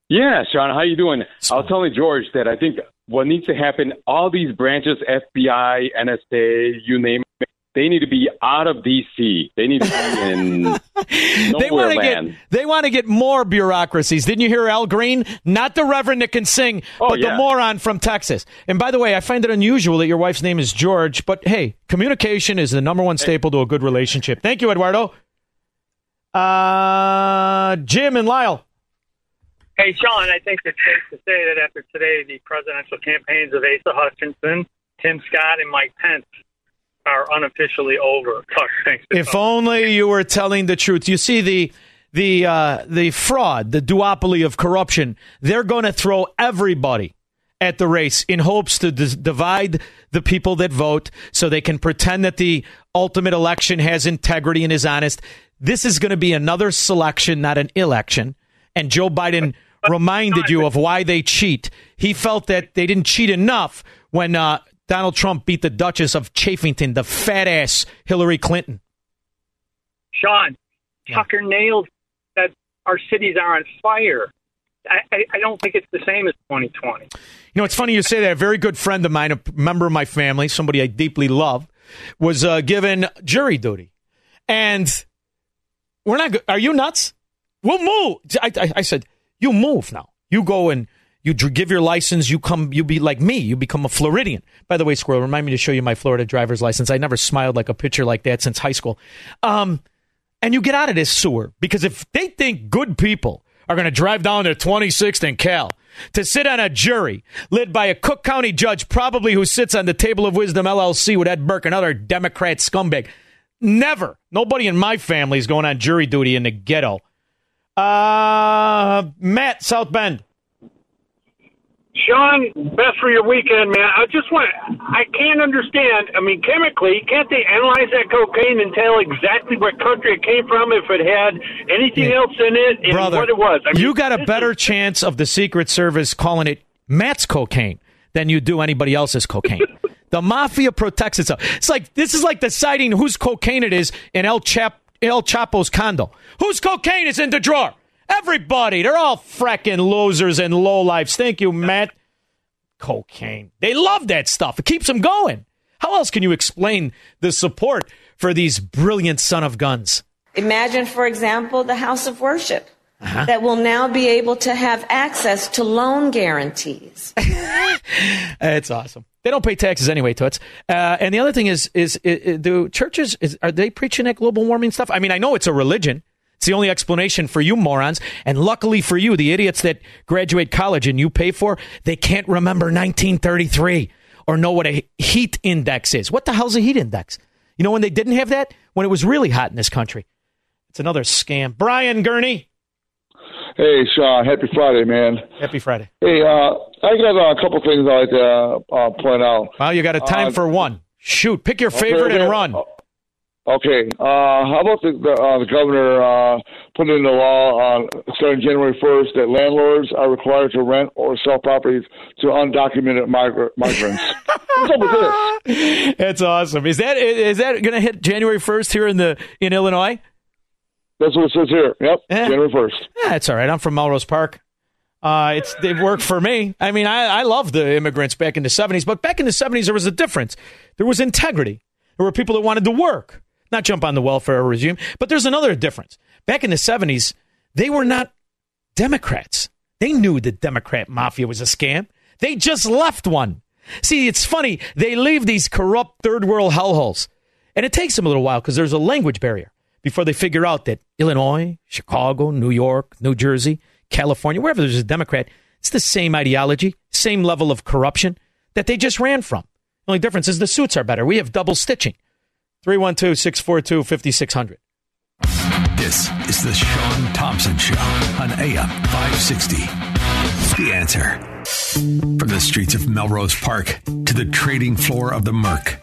Yeah, Sean, how you doing? I was telling George that I think what needs to happen, all these branches, FBI, NSA, you name it, they need to be out of D.C. They need to be in *laughs* they want to get they want to get more bureaucracies. Didn't you hear Al Green? Not the Reverend that can sing, Oh, but the moron from Texas. And by the way, I find it unusual that your wife's name is George, but hey, communication is the number one staple to a good relationship. Thank you, Eduardo. Uh, Jim and Lisle. Hey, Sean, I think it's safe to say that after today, the presidential campaigns of Asa Hutchinson, Tim Scott, and Mike Pence are unofficially over. Tuck, thanks. If only you were telling the truth. You see the the uh, the fraud, the duopoly of corruption. They're going to throw everybody at the race in hopes to divide the people that vote, so they can pretend that the ultimate election has integrity and is honest. This is going to be another selection, not an election. And Joe Biden reminded you of why they cheat. He felt that they didn't cheat enough when uh, Donald Trump beat the Duchess of Chafington, the fat ass Hillary Clinton. Sean, Tucker nailed that our cities are on fire. I, I, I don't think it's the same as 2020. You know, it's funny you say that. A very good friend of mine, a member of my family, somebody I deeply love, was uh, given jury duty. And we're not, are you nuts? We'll move. I, I, I said, you move now. You go and you give your license. You come, you be like me. You become a Floridian. By the way, Squirrel, remind me to show you my Florida driver's license. I never smiled like a picture like that since high school. Um, and you get out of this sewer because if they think good people are going to drive down to 26th and Cal to sit on a jury led by a Cook County judge, probably who sits on the Table of Wisdom LLC with Ed Burke, another Democrat scumbag. Never. Nobody in my family is going on jury duty in the ghetto. Uh, Matt, South Bend. Sean, best for your weekend, man. I just want I can't understand. I mean, chemically, can't they analyze that cocaine and tell exactly what country it came from if it had anything else in it and Brother, what it was? I mean, you got a better chance of the Secret Service calling it Matt's cocaine than you do anybody else's cocaine. *laughs* the mafia protects itself. It's like this is like deciding whose cocaine it is in El Chap El Chapo's condo. Whose cocaine is in the drawer? Everybody. They're all fracking losers and lowlifes. Thank you, Matt. Cocaine. They love that stuff. It keeps them going. How else can you explain the support for these brilliant son of guns? Imagine, for example, the house of worship that will now be able to have access to loan guarantees. *laughs* It's awesome. They don't pay taxes anyway, Toots. Uh, and the other thing is, is, is do churches is, are they preaching that global warming stuff? I mean, I know it's a religion. It's the only explanation for you morons. And luckily for you, the idiots that graduate college and you pay for, they can't remember 1933 or know what a heat index is. What the hell's a heat index? You know when they didn't have that? When it was really hot in this country. It's another scam. Brian Gurney. Hey, Sean. Happy Friday, man. Happy Friday. Hey, uh, I got uh, a couple things I'd like to uh, point out. Well, you got a time Uh, for one. Shoot, pick your favorite okay, and run. Okay. Uh, how about the the, uh, the governor uh, putting in the law on starting January 1st that landlords are required to rent or sell properties to undocumented migra- migrants? What's up with this? *laughs* That's awesome. Is that is that going to hit January first here in the in Illinois? That's what it says here. Yep, January 1st. Yeah, that's all right. I'm from Melrose Park. Uh, it's they've worked for me. I mean, I, I love the immigrants back in the '70s, but back in the '70s there was a difference. There was integrity. There were people that wanted to work, not jump on the welfare regime. But there's another difference. Back in the '70s, they were not Democrats. They knew the Democrat mafia was a scam. They just left one. See, it's funny. They leave these corrupt third world hellholes, and it takes them a little while because there's a language barrier before they figure out that Illinois, Chicago, New York, New Jersey, California, wherever there's a Democrat, it's the same ideology, same level of corruption that they just ran from. The only difference is the suits are better. We have double stitching. 312 642 5600. This is the Sean Thompson Show on AM 560. The answer. From the streets of Melrose Park to the trading floor of the Merc,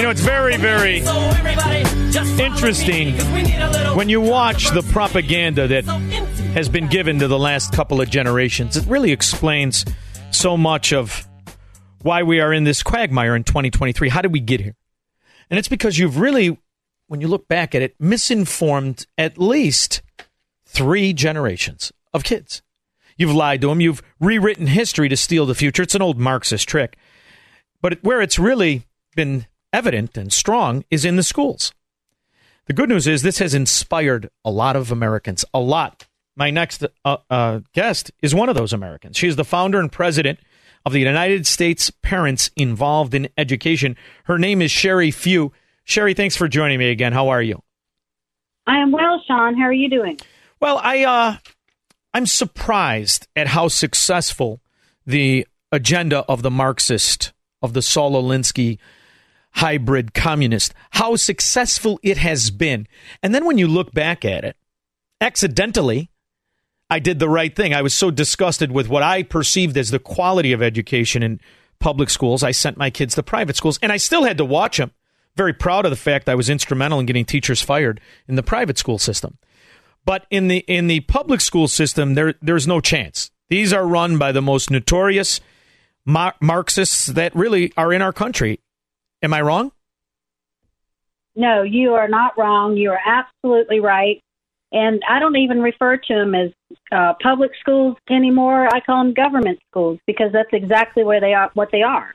You know, it's very, very interesting when you watch the propaganda that has been given to the last couple of generations. It really explains so much of why we are in this quagmire in 2023. How did we get here? And it's because you've really, when you look back at it, misinformed at least three generations of kids. You've lied to them. You've rewritten history to steal the future. It's an old Marxist trick. But where it's really been evident and strong is in the schools. The good news is this has inspired a lot of Americans. A lot. My next uh, uh, guest is one of those Americans. She is the founder and president of the United States Parents Involved in Education. Her name is Sheri Few. Sheri, thanks for joining me again. How are you? I am well, Sean. How are you doing? Well, I uh, I'm surprised at how successful the agenda of the Marxist of the Saul Alinsky hybrid communist, how successful it has been. And then when you look back at it, accidentally, I did the right thing. I was so disgusted with what I perceived as the quality of education in public schools. I sent my kids to private schools, and I still had to watch them. Very proud of the fact I was instrumental in getting teachers fired in the private school system. But in the in the public school system, there there's no chance. These are run by the most notorious Marxists that really are in our country. Am I wrong? No, you are not wrong. You are absolutely right. And I don't even refer to them as uh, public schools anymore. I call them government schools because that's exactly where they are, what they are.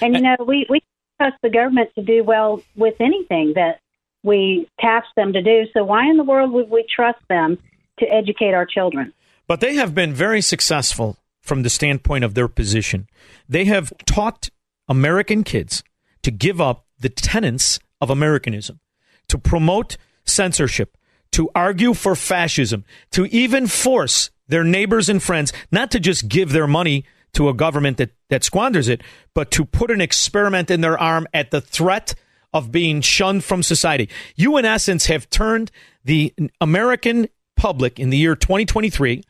And you know, we we trust the government to do well with anything that we task them to do. So why in the world would we trust them to educate our children? But they have been very successful from the standpoint of their position. They have taught American kids to give up the tenets of Americanism, to promote censorship, to argue for fascism, to even force their neighbors and friends not to just give their money to a government that, that squanders it, but to put an experiment in their arm at the threat of being shunned from society. You, in essence, have turned the American public in the year 2023,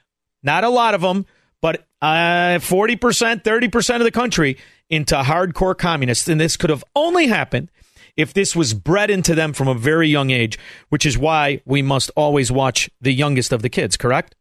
not a lot of them, but uh, 40%, 30% of the country into hardcore communists. And this could have only happened if this was bred into them from a very young age, which is why we must always watch the youngest of the kids, correct?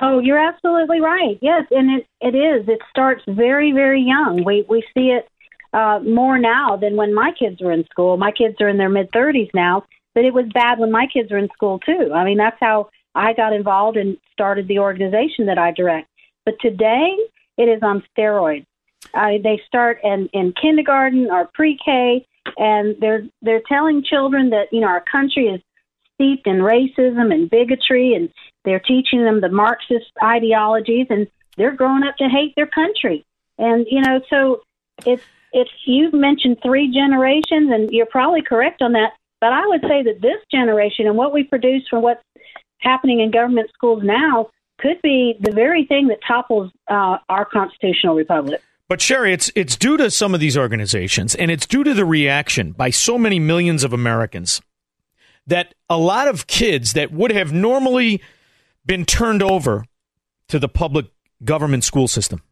Oh, you're absolutely right. Yes, and it it is. It starts very very young. We we see it uh, more now than when my kids were in school. My kids are in their mid 30s now, but it was bad when my kids were in school too. I mean, that's how I got involved and started the organization that I direct. But today, it is on steroids. Uh, they start in, in kindergarten or pre-K, and they're they're telling children that you know our country is steeped in racism and bigotry, and they're teaching them the Marxist ideologies, and they're growing up to hate their country. And you know, so it's if you've mentioned three generations, and you're probably correct on that. But I would say that this generation and what we produce from what's happening in government schools now could be the very thing that topples uh, our constitutional republic. But Sheri, it's it's due to some of these organizations, and it's due to the reaction by so many millions of Americans that a lot of kids that would have normally been turned over to the public government school system.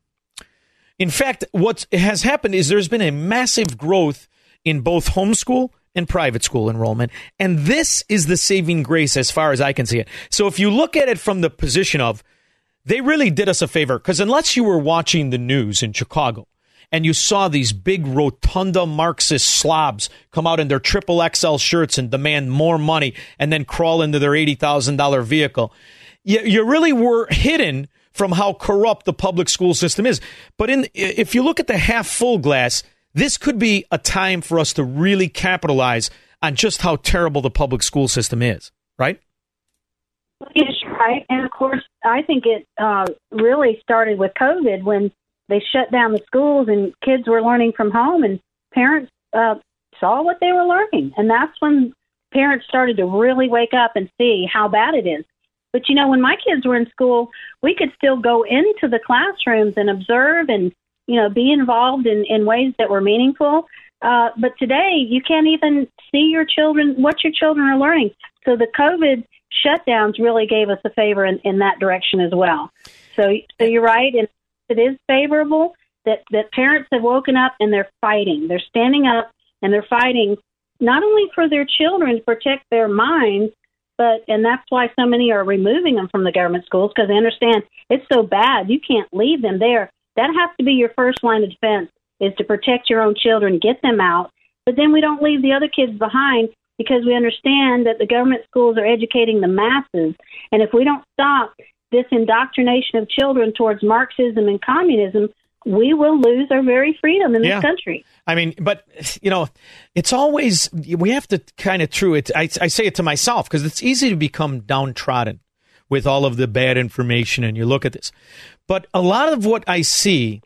In fact, what has happened is there's been a massive growth in both homeschool and private school enrollment. And this is the saving grace as far as I can see it. So if you look at it from the position of, they really did us a favor because unless you were watching the news in Chicago and you saw these big rotunda Marxist slobs come out in their triple XL shirts and demand more money and then crawl into their $80,000 vehicle, you, you really were hidden from how corrupt the public school system is. But in, if you look at the half full glass, this could be a time for us to really capitalize on just how terrible the public school system is, right? Right. And of course, I think it uh, really started with COVID when they shut down the schools and kids were learning from home, and parents uh, saw what they were learning. And that's when parents started to really wake up and see how bad it is. But you know, when my kids were in school, we could still go into the classrooms and observe and you know, be involved in, in ways that were meaningful. Uh, but today, you can't even see your children, what your children are learning. So the COVID shutdowns really gave us a favor in, in that direction as well. So, so you're right, and it is favorable that that parents have woken up and they're fighting. They're standing up and they're fighting not only for their children to protect their minds, but and that's why so many are removing them from the government schools because they understand it's so bad you can't leave them there that has to be your first line of defense is to protect your own children, get them out. But then we don't leave the other kids behind because we understand that the government schools are educating the masses. And if we don't stop this indoctrination of children towards Marxism and communism, we will lose our very freedom in this Yeah. country. I mean, but you know, it's always we have to kind of true it. I, I say it to myself because it's easy to become downtrodden with all of the bad information, and you look at this. But a lot of what I see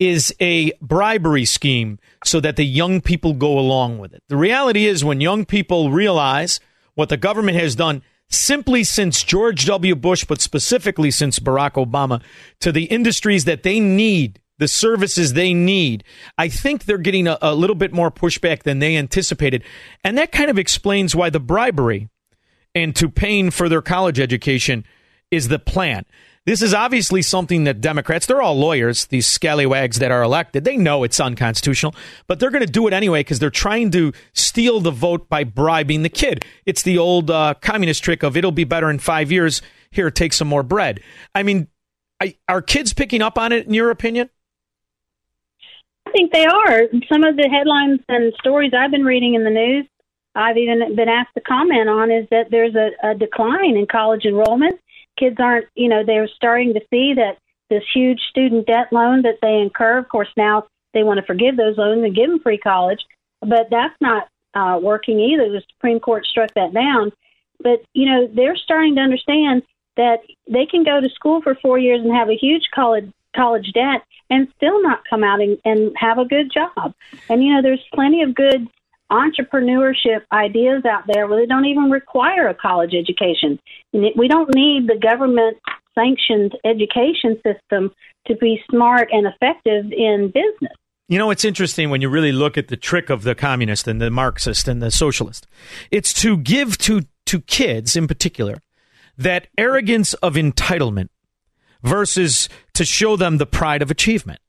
is a bribery scheme so that the young people go along with it. The reality is, when young people realize what the government has done simply since George W. Bush, but specifically since Barack Obama, to the industries that they need, the services they need, I think they're getting a, a little bit more pushback than they anticipated. And that kind of explains why the bribery and to paying for their college education is the plan. This is obviously something that Democrats, they're all lawyers, these scallywags that are elected, they know it's unconstitutional, but they're going to do it anyway because they're trying to steal the vote by bribing the kid. It's the old uh, communist trick of it'll be better in five years. Here, take some more bread. I mean, I, are kids picking up on it, in your opinion? I think they are. Some of the headlines and stories I've been reading in the news, I've even been asked to comment on, is that there's a, a decline in college enrollment. Kids aren't, you know, they're starting to see that this huge student debt loan that they incur. Of course, now they want to forgive those loans and give them free college, but that's not uh, working either. The Supreme Court struck that down. But you know, they're starting to understand that they can go to school for four years and have a huge college college debt and still not come out and, and have a good job. And you know, there's plenty of good entrepreneurship ideas out there where they don't even require a college education. We don't need the government sanctioned education system to be smart and effective in business. You know, it's interesting when you really look at the trick of the communist and the Marxist and the socialist. It's to give to, to kids in particular that arrogance of entitlement versus to show them the pride of achievement.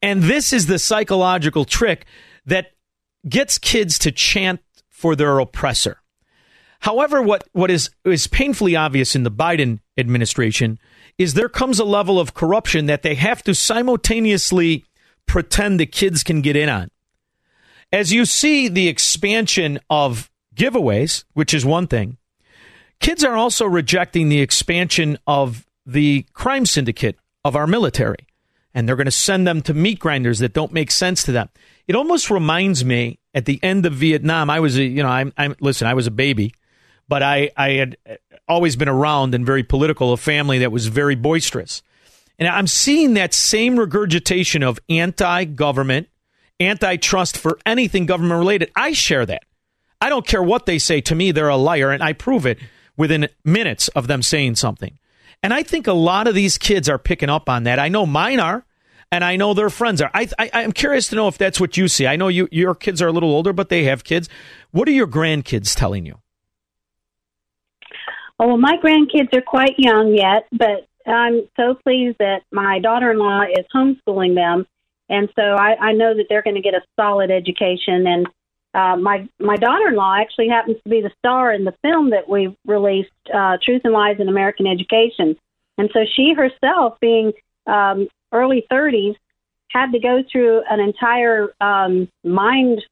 And this is the psychological trick that gets kids to chant for their oppressor. However, what, what is, is painfully obvious in the Biden administration is there comes a level of corruption that they have to simultaneously pretend the kids can get in on. As you see the expansion of giveaways, which is one thing, kids are also rejecting the expansion of the crime syndicate of our military. and they're going to send them to meat grinders that don't make sense to them. It almost reminds me at the end of Vietnam. I was, a, you know, I'm, I'm listen. I was a baby, but I, I had uh, always been around and very political, a family that was very boisterous, and I'm seeing that same regurgitation of anti-government, antitrust for anything government related. I share that. I don't care what they say. To me, they're a liar, and I prove it within minutes of them saying something. And I think a lot of these kids are picking up on that. I know mine are, and I know their friends are. I, I, I'm curious to know if that's what you see. I know you, your kids are a little older, but they have kids. What are your grandkids telling you? Oh, well, my grandkids are quite young yet, but I'm so pleased that my daughter-in-law is homeschooling them, and so I, I know that they're going to get a solid education. And uh, my my daughter-in-law actually happens to be the star in the film that we released, uh, "Truth and Lies in American Education," and so she herself, being um, early 30s, had to go through an entire um, mind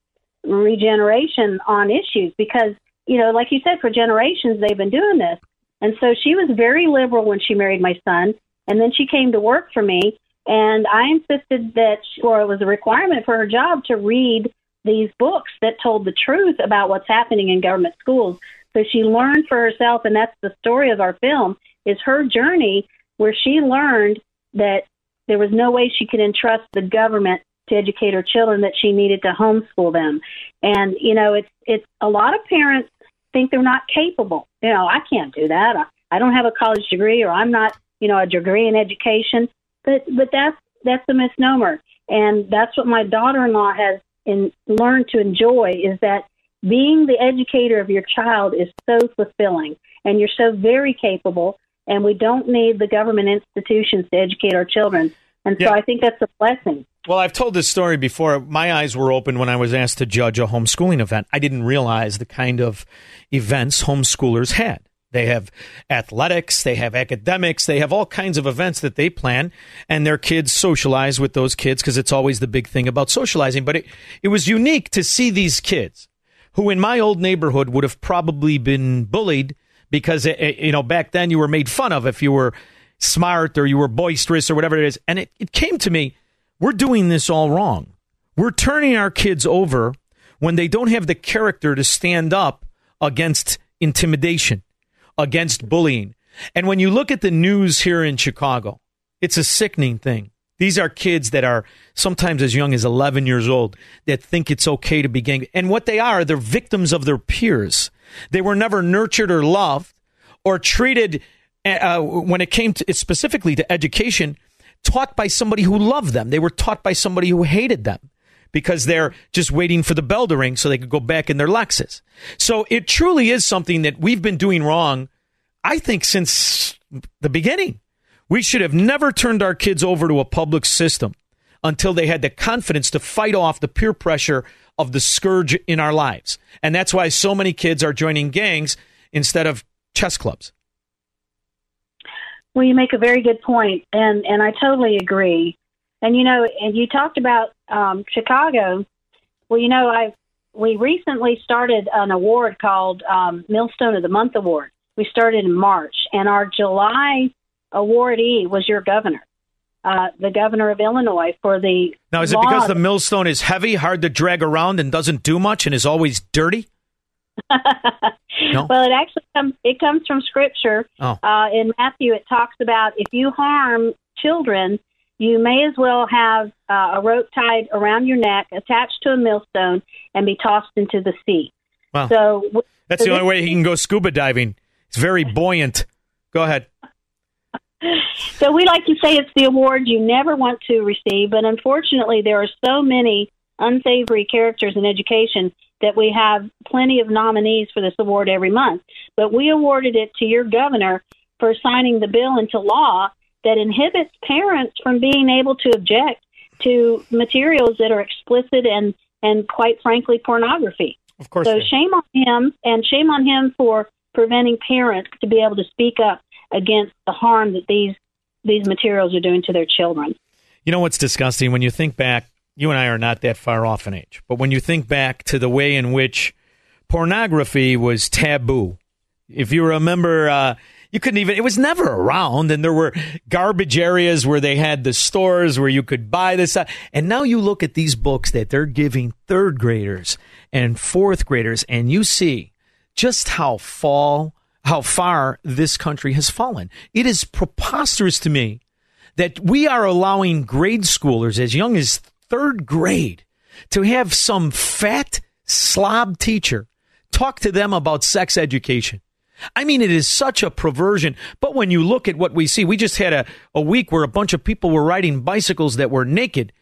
regeneration on issues because you know, like you said, for generations they've been doing this. And so she was very liberal when she married my son. And then she came to work for me. And I insisted that, she, or it was a requirement for her job to read these books that told the truth about what's happening in government schools. So she learned for herself, and that's the story of our film, is her journey where she learned that there was no way she could entrust the government to educate her children that she needed to homeschool them. And, you know, it's it's a lot of parents think they're not capable. You know, I can't do that. I, I don't have a college degree or I'm not, you know, a degree in education. But but that's that's a misnomer. And that's what my daughter-in-law has in, learned to enjoy is that being the educator of your child is so fulfilling and you're so very capable and we don't need the government institutions to educate our children. And so Yeah. I think that's a blessing. Well, I've told this story before. My eyes were open when I was asked to judge a homeschooling event. I didn't realize the kind of events homeschoolers had. They have athletics, they have academics, they have all kinds of events that they plan, and their kids socialize with those kids because it's always the big thing about socializing. But it, it was unique to see these kids who, in my old neighborhood, would have probably been bullied because, eh, eh, you know, back then you were made fun of if you were smart or you were boisterous or whatever it is. And it, it came to me we're doing this all wrong. We're turning our kids over when they don't have the character to stand up against intimidation, against bullying. And when you look at the news here in Chicago, it's a sickening thing. These are kids that are sometimes as young as 11 years old that think it's okay to be gang. And what they are, they're victims of their peers. They were never nurtured or loved or treated uh, when it came to specifically to education, taught by somebody who loved them. They were taught by somebody who hated them because they're just waiting for the bell to ring so they could go back in their Lexus. So it truly is something that we've been doing wrong, I think, since the beginning. We should have never turned our kids over to a public system until they had the confidence to fight off the peer pressure of the scourge in our lives. And that's why so many kids are joining gangs instead of chess clubs. Well, you make a very good point, and and I totally agree. And you know, and you talked about um, Chicago. Well, you know, I we recently started an award called um, Millstone of the Month Award. We started in March, and our July awardee was your governor, uh, the governor of Illinois, for the Now, is it because the millstone is heavy, hard to drag around, and doesn't do much, and is always dirty? *laughs* No? Well, it actually comes it comes from scripture. Oh. Uh, in Matthew, it talks about if you harm children, you may as well have uh, a rope tied around your neck, attached to a millstone, and be tossed into the sea. Wow. So That's so the only way he can go scuba diving. It's very buoyant. Go ahead. So we like to say it's the award you never want to receive, but unfortunately, there are so many unsavory characters in education that we have plenty of nominees for this award every month. But we awarded it to your governor for signing the bill into law that inhibits parents from being able to object to materials that are explicit and and quite frankly pornography. Of course. So shame on him, and shame on him for preventing parents to be able to speak up against the harm that these these materials are doing to their children. You know what's disgusting? When you think back, you and I are not that far off in age, but when you think back to the way in which pornography was taboo, if you remember, uh, You couldn't even, it was never around. And there were garbage areas where they had the stores where you could buy this. And now you look at these books that they're giving third graders and fourth graders, and you see just how fall, how far this country has fallen. It is preposterous to me that we are allowing grade schoolers as young as third grade to have some fat slob teacher talk to them about sex education. I mean, it is such a perversion. But when you look at what we see, we just had a, a week where a bunch of people were riding bicycles that were naked.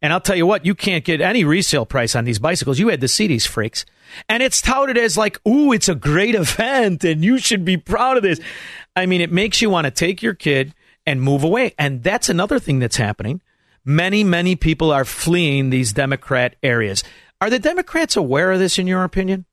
And I'll tell you what, you can't get any resale price on these bicycles. You had to see these freaks. And it's touted as like, ooh, it's a great *laughs* event and you should be proud of this. I mean, it makes you want to take your kid and move away. And that's another thing that's happening. Many, many people are fleeing these Democrat areas. Are the Democrats aware of this, in your opinion?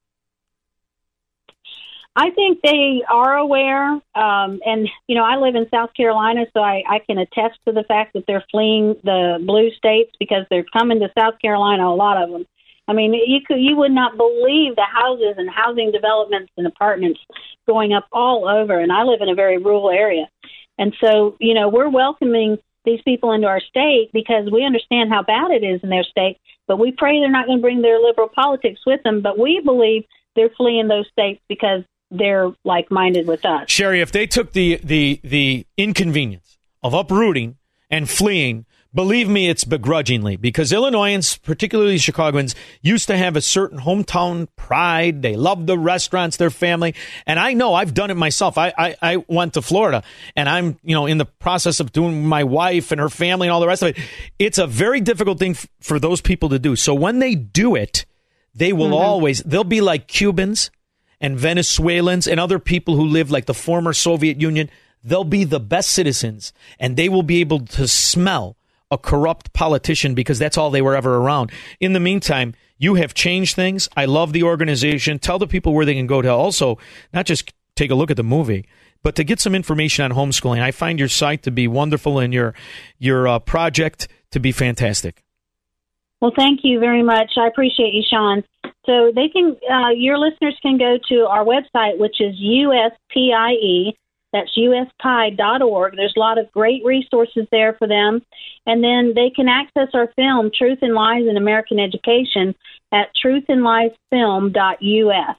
I think they are aware, um, and you know, I live in South Carolina, so I, I can attest to the fact that they're fleeing the blue states because they're coming to South Carolina. A lot of them. I mean, you could you would not believe the houses and housing developments and apartments going up all over. And I live in a very rural area, and so you know, we're welcoming these people into our state because we understand how bad it is in their state. But we pray they're not going to bring their liberal politics with them. But we believe they're fleeing those states because they're like minded with us. Sheri, if they took the the the inconvenience of uprooting and fleeing, believe me, it's begrudgingly because Illinoisans, particularly Chicagoans, used to have a certain hometown pride. They love the restaurants, their family, and I know I've done it myself. I, I I went to Florida, and I'm you know in the process of doing my wife and her family and all the rest of it. It's a very difficult thing f- for those people to do. So when they do it, they will Mhm. always they'll be like Cubans and Venezuelans and other people who live like the former Soviet Union, they'll be the best citizens and they will be able to smell a corrupt politician because that's all they were ever around. In the meantime, you have changed things. I love the organization. Tell the people where they can go to also not just take a look at the movie, but to get some information on homeschooling. I find your site to be wonderful and your your uh, project to be fantastic. Well, thank you very much. I appreciate you, Sean. So they can, uh, your listeners can go to our website, which is USPIE. That's USPIE.org. There's a lot of great resources there for them. And then they can access our film, Truth and Lies in American Education, at truthandliesfilm.us.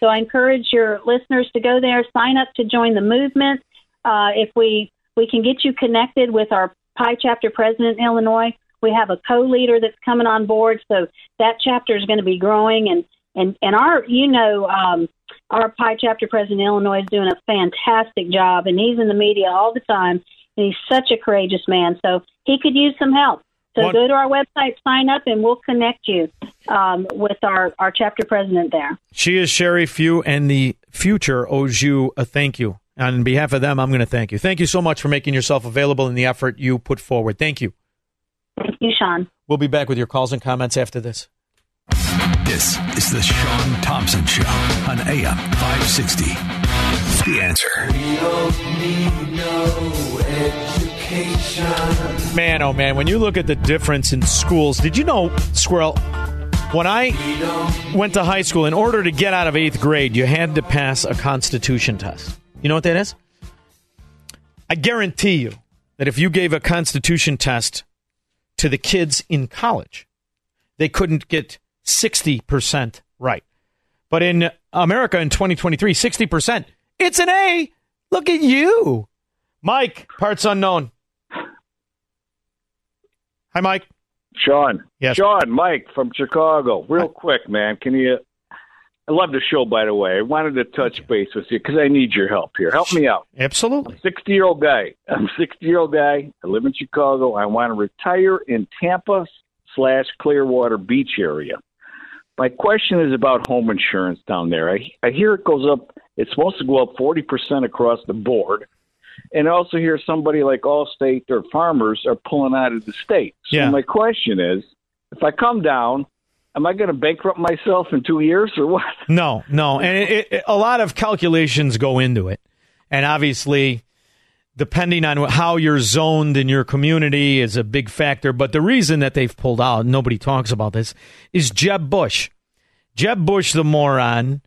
So I encourage your listeners to go there, sign up to join the movement. Uh, if we, we can get you connected with our Pi chapter president in Illinois, we have a co-leader that's coming on board, so that chapter is going to be growing. And and and our, you know, um, our Pi chapter president in Illinois is doing a fantastic job, and he's in the media all the time, and he's such a courageous man. So he could use some help. So What- go to our website, sign up, and we'll connect you um, with our our chapter president there. She is Sheri Few, and the future owes you a thank you. On behalf of them, I'm going to thank you. Thank you so much for making yourself available in the effort you put forward. Thank you. Thank you, Sean. We'll be back with your calls and comments after this. This is the Sean Thompson Show on AM 560. The answer. Man, oh man, when you look at the difference in schools, did you know, Squirrel, when I went to high school, in order to get out of eighth grade, you had to pass a constitution test. You know what that is? I guarantee you that if you gave a constitution test to the kids in college, they couldn't get 60% right. But in America in 2023, 60%, it's an A. Look at you. Mike, parts unknown. Hi, Mike. Sean. Yes. Sean, Mike from Chicago. Real quick, man. Can you? I love the show, by the way. I wanted to touch base with you because I need your help here. Help me out. Absolutely. Sixty year old guy. I'm a sixty year old guy. I live in Chicago. I want to retire in Tampa slash Clearwater Beach area. My question is about home insurance down there. I I hear it goes up. It's supposed to go up forty percent across the board. And I also hear somebody like Allstate or farmers are pulling out of the state. So Yeah. my question is, if I come down, am I going to bankrupt myself in two years or what? *laughs* No, no, and it, it, a lot of calculations go into it, and obviously, depending on how you're zoned in your community is a big factor. But the reason that they've pulled out, nobody talks about this, is Jeb Bush. Jeb Bush, the moron,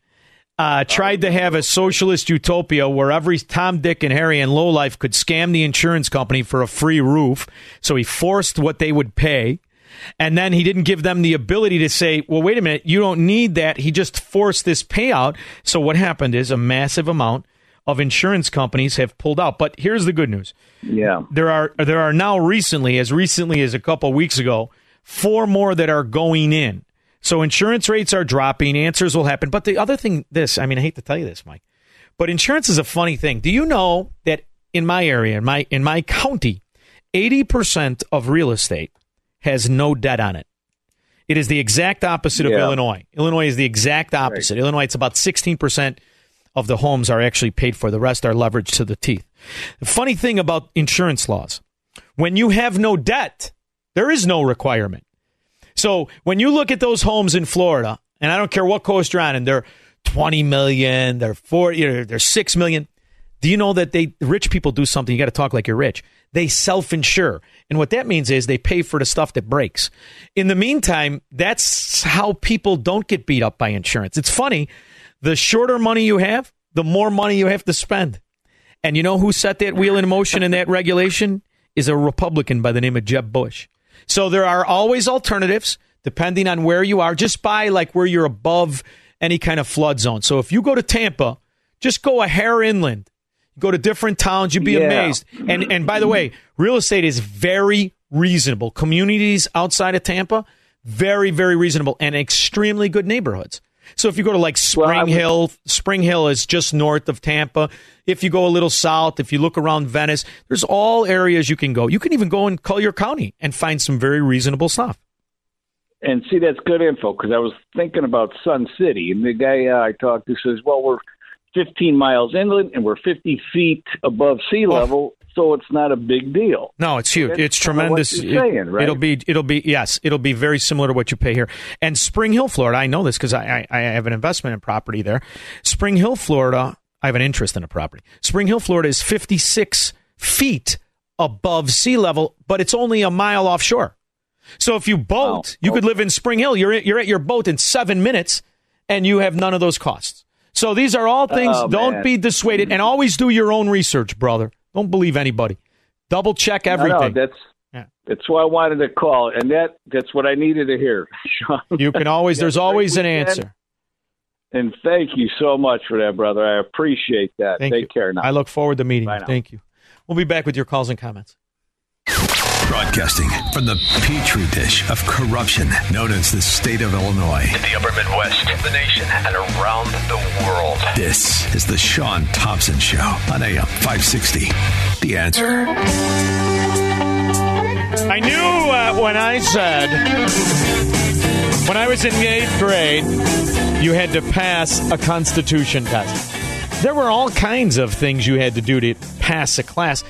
uh, tried to have a socialist utopia where every Tom, Dick, and Harry and lowlife could scam the insurance company for a free roof. So he forced what they would pay. And then he didn't give them the ability to say, well, wait a minute, you don't need that. He just forced this payout. So what happened is a massive amount of insurance companies have pulled out. But here's the good news. Yeah. There are there are now recently, as recently as a couple weeks ago, four more that are going in. So insurance rates are dropping, answers will happen. But the other thing this, I mean, I hate to tell you this, Mike, but insurance is a funny thing. Do you know that in my area, in my in my county, 80% of real estate has no debt on it. It is the exact opposite of Illinois. Illinois is the exact opposite. Illinois, it's about 16% of the homes are actually paid for. The rest are leveraged to the teeth. The funny thing about insurance laws, when you have no debt, there is no requirement. So when you look at those homes in Florida, and I don't care what coast you're on, and they're 20 million, they're 40, they're 6 million. Do you know that they rich people do something? You got to talk like you're rich. They self-insure. And what that means is they pay for the stuff that breaks. In the meantime, that's how people don't get beat up by insurance. It's funny. The shorter money you have, the more money you have to spend. And you know who set that wheel in motion in that regulation? Is a Republican by the name of Jeb Bush. So there are always alternatives depending on where you are. Just buy like where you're above any kind of flood zone. So if you go to Tampa, just go a hair inland. Go to different towns, you'd be Yeah. amazed. And and by the way, real estate is very reasonable. Communities outside of Tampa, very very reasonable and extremely good neighborhoods. So if you go to like Spring Hill, Spring Hill is just north of Tampa. If you go a little south, if you look around Venice, there's all areas you can go. You can even go in Collier County and find some very reasonable stuff. And see, that's good info because I was thinking about Sun City, and the guy uh, I talked to says, "Well, we're 15 miles inland and we're 50 feet above sea oh. level, so it's not a big deal." No, it's huge. That's it's tremendous. you're saying, right? It'll be, it'll be, yes, it'll be very similar to what you pay here. And Spring Hill, Florida, I know this because I, I, I have an investment in property there. Spring Hill, Florida, I have an interest in a property. Spring Hill, Florida is 56 feet above sea level, but it's only a mile offshore. So if you boat, you could live in Spring Hill. You're you're at your boat in seven minutes, and you have none of those costs. So these are all things. Oh, don't man. be dissuaded, and always do your own research, brother. Don't believe anybody. Double check No, no, everything. that's that's why I wanted to call, and that that's what I needed to hear. *laughs* Sean. You can always. There's Have a great always an answer. And thank you so much for that, brother. I appreciate that. Thank Take you. care now. I look forward to meeting Bye you. now. Thank you. We'll be back with your calls and comments. Broadcasting from the petri dish of corruption known as the state of Illinois. In the upper Midwest, the nation, and around the world. This is the Sean Thompson Show on AM 560. The answer. I knew uh, when I said when I was in the eighth grade, you had to pass a Constitution test. There were all kinds of things you had to do to pass a class,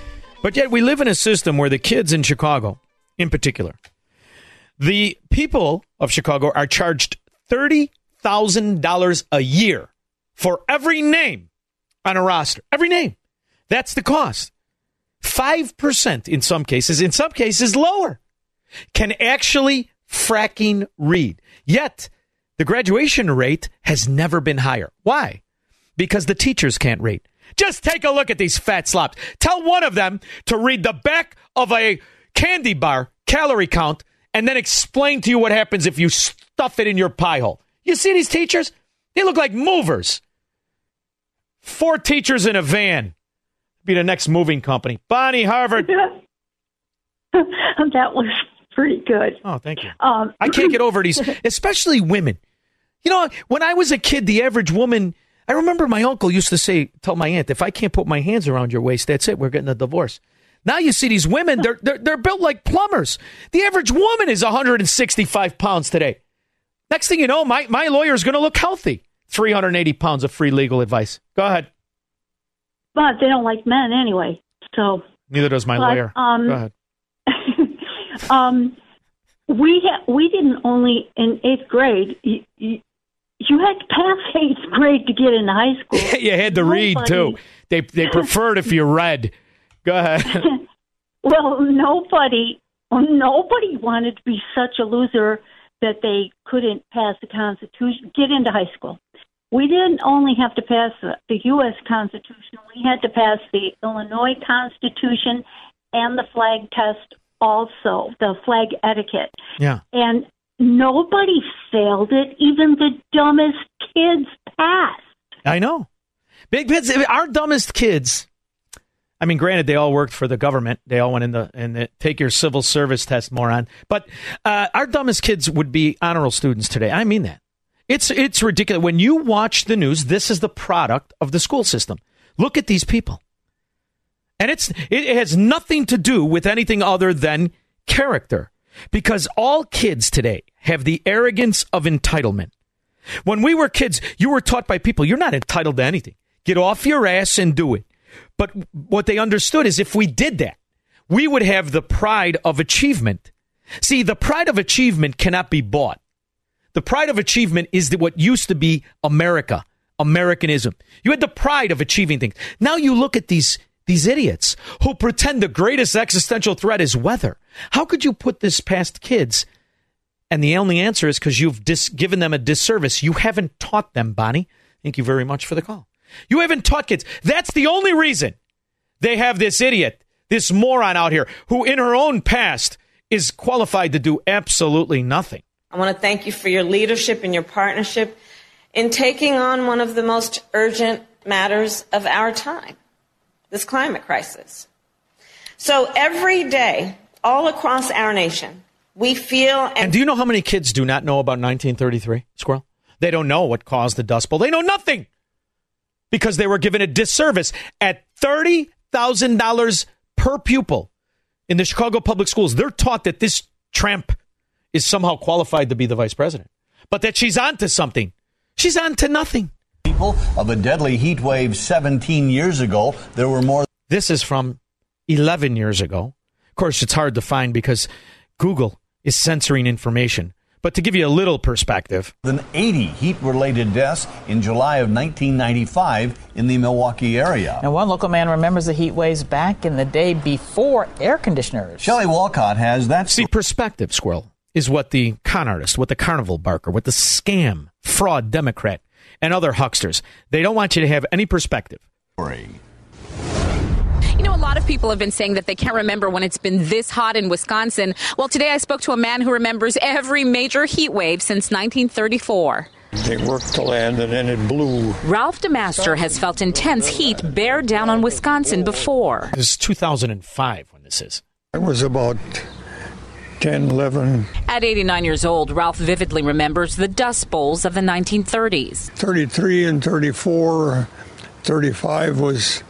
but yet we live in a system where the kids in Chicago, in particular, the people of Chicago are charged thirty thousand dollars a year for every name on a roster. Every name. That's the cost. 5% in some cases, in some cases lower, can actually fracking read. Yet, the graduation rate has never been higher. Why? Because the teachers can't read. Just take a look at these fat slops. Tell one of them to read the back of a candy bar calorie count and then explain to you what happens if you stuff it in your pie hole. You see these teachers? They look like movers. Four teachers in a van. Be the next moving company. Bonnie Harvard. *laughs* *laughs* that was pretty good. Oh, thank you. Um, I can't get over these, *laughs* especially women. You know, when I was a kid, the average woman, I remember my uncle used to say, tell my aunt, if I can't put my hands around your waist, that's it. We're getting a divorce. Now you see these women, they're, they're, they're built like plumbers. The average woman is 165 pounds today. Next thing you know, my, my lawyer is going to look healthy. 380 pounds of free legal advice. Go ahead. but they don't like men anyway. So, Neither does my But, lawyer. um, Go ahead. *laughs* um, we ha- we didn't only in eighth grade. You, you, you had to pass eighth grade to get into high school. *laughs* you had to read, too. They, they preferred if you read. Go ahead. *laughs* Well, nobody, nobody wanted to be such a loser that they couldn't pass the Constitution, get into high school. we didn't only have to pass the, the U.S. Constitution, we had to pass the Illinois Constitution and the flag test also, the flag etiquette. Yeah. And nobody failed it. Even the dumbest kids passed. I know. Big kids, our dumbest kids. I mean, granted, they all worked for the government. They all went in the and the, take your civil service test, moron. But uh, our dumbest kids would be honor roll students today. I mean that. It's it's ridiculous. When you watch the news, this is the product of the school system. Look at these people. And it's it has nothing to do with anything other than character. Because all kids today have the arrogance of entitlement. When we were kids, you were taught by people you're not entitled to anything. Get off your ass and do it. But what they understood is if we did that, we would have the pride of achievement. See, the pride of achievement cannot be bought. The pride of achievement is what used to be America, Americanism. You had the pride of achieving things. Now you look at these these idiots who pretend the greatest existential threat is weather. How could you put this past kids? And the only answer is because you've dis- given them a disservice. You haven't taught them, Bonnie. Thank you very much for the call. You haven't taught kids. That's the only reason they have this idiot, this moron out here who, in her own past, is qualified to do absolutely nothing. I want to thank you for your leadership and your partnership in taking on one of the most urgent matters of our time this climate crisis. So every day, all across our nation, we feel. And, and do you know how many kids do not know about 1933, Squirrel? They don't know what caused the Dust Bowl. They know nothing because they were given a disservice at $30,000 per pupil in the Chicago public schools. They're taught that this tramp is somehow qualified to be the vice president, but that she's on to something. She's on to nothing. People of a deadly heat wave 17 years ago, there were more. This is from 11 years ago. Of course, it's hard to find because Google is censoring information. But to give you a little perspective, than 80 heat related deaths in July of 1995 in the Milwaukee area. Now, one local man remembers the heat waves back in the day before air conditioners. Shelley Walcott has that. See, perspective, Squirrel, is what the con artist, what the carnival barker, what the scam, fraud Democrat, and other hucksters, they don't want you to have any perspective. You know, a lot of people have been saying that they can't remember when it's been this hot in Wisconsin. Well, today I spoke to a man who remembers every major heat wave since 1934. It worked to land and then it blew. Ralph DeMaster has felt intense heat bear down on Wisconsin before. This is 2005 when this is. It was about 10, 11. At 89 years old, Ralph vividly remembers the Dust Bowls of the 1930s. 33 and 34, 35 was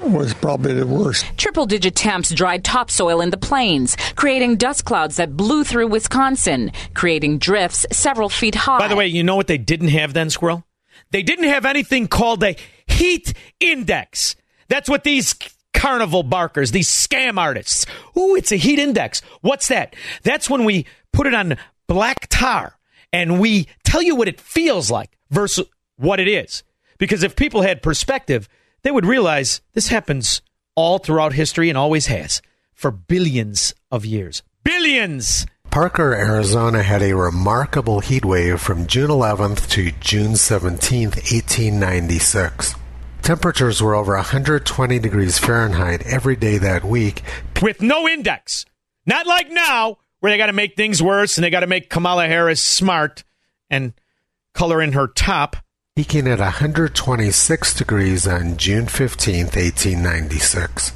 was probably the worst. Triple digit temps dried topsoil in the plains, creating dust clouds that blew through Wisconsin, creating drifts several feet high. By the way, you know what they didn't have then, Squirrel? They didn't have anything called a heat index. That's what these carnival barkers, these scam artists. Ooh, it's a heat index. What's that? That's when we put it on black tar and we tell you what it feels like versus what it is. Because if people had perspective, they would realize this happens all throughout history and always has for billions of years. Billions! Parker, Arizona had a remarkable heat wave from June 11th to June 17th, 1896. Temperatures were over 120 degrees Fahrenheit every day that week. With no index. Not like now, where they got to make things worse and they got to make Kamala Harris smart and color in her top peaking at 126 degrees on June 15, 1896.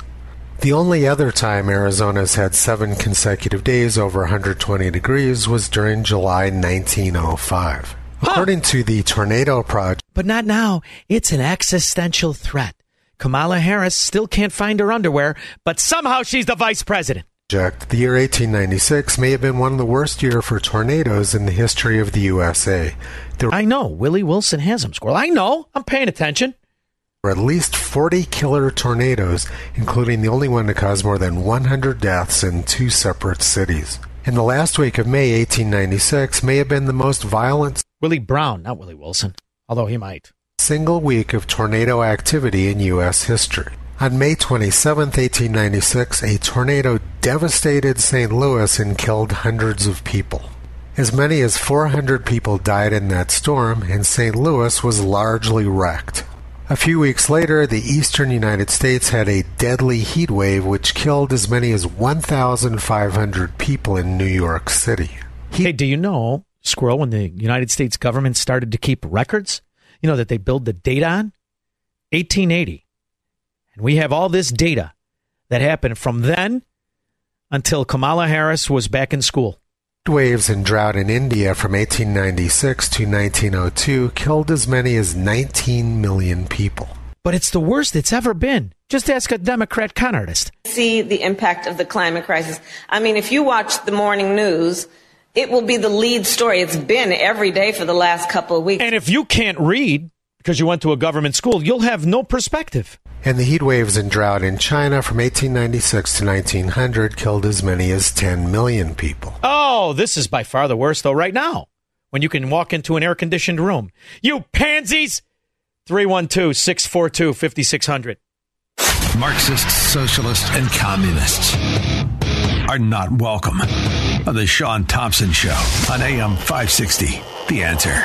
The only other time Arizona's had seven consecutive days over 120 degrees was during July 1905. Huh. According to the Tornado Project. But not now. It's an existential threat. Kamala Harris still can't find her underwear, but somehow she's the vice president. Jack, The year 1896 may have been one of the worst years for tornadoes in the history of the USA. There I know. Willie Wilson has them, Squirrel. I know. I'm paying attention. There were at least 40 killer tornadoes, including the only one to cause more than 100 deaths in two separate cities. In the last week of May 1896 may have been the most violent. Willie Brown, not Willie Wilson, although he might. Single week of tornado activity in U.S. history. On May 27, 1896, a tornado devastated St. Louis and killed hundreds of people. As many as 400 people died in that storm, and St. Louis was largely wrecked. A few weeks later, the eastern United States had a deadly heat wave which killed as many as 1,500 people in New York City. Hey, do you know, Squirrel, when the United States government started to keep records, you know, that they build the data on? 1880. And we have all this data that happened from then until Kamala Harris was back in school. Waves and drought in India from 1896 to 1902 killed as many as 19 million people. But it's the worst it's ever been. Just ask a Democrat con artist. See the impact of the climate crisis. I mean, if you watch the morning news, it will be the lead story. It's been every day for the last couple of weeks. And if you can't read because you went to a government school, you'll have no perspective. And the heat waves and drought in China from 1896 to 1900 killed as many as 10 million people. Oh, this is by far the worst, though, right now, when you can walk into an air conditioned room. You pansies! 312 642 5600. Marxists, socialists, and communists are not welcome on the Sean Thompson Show on AM 560. The answer.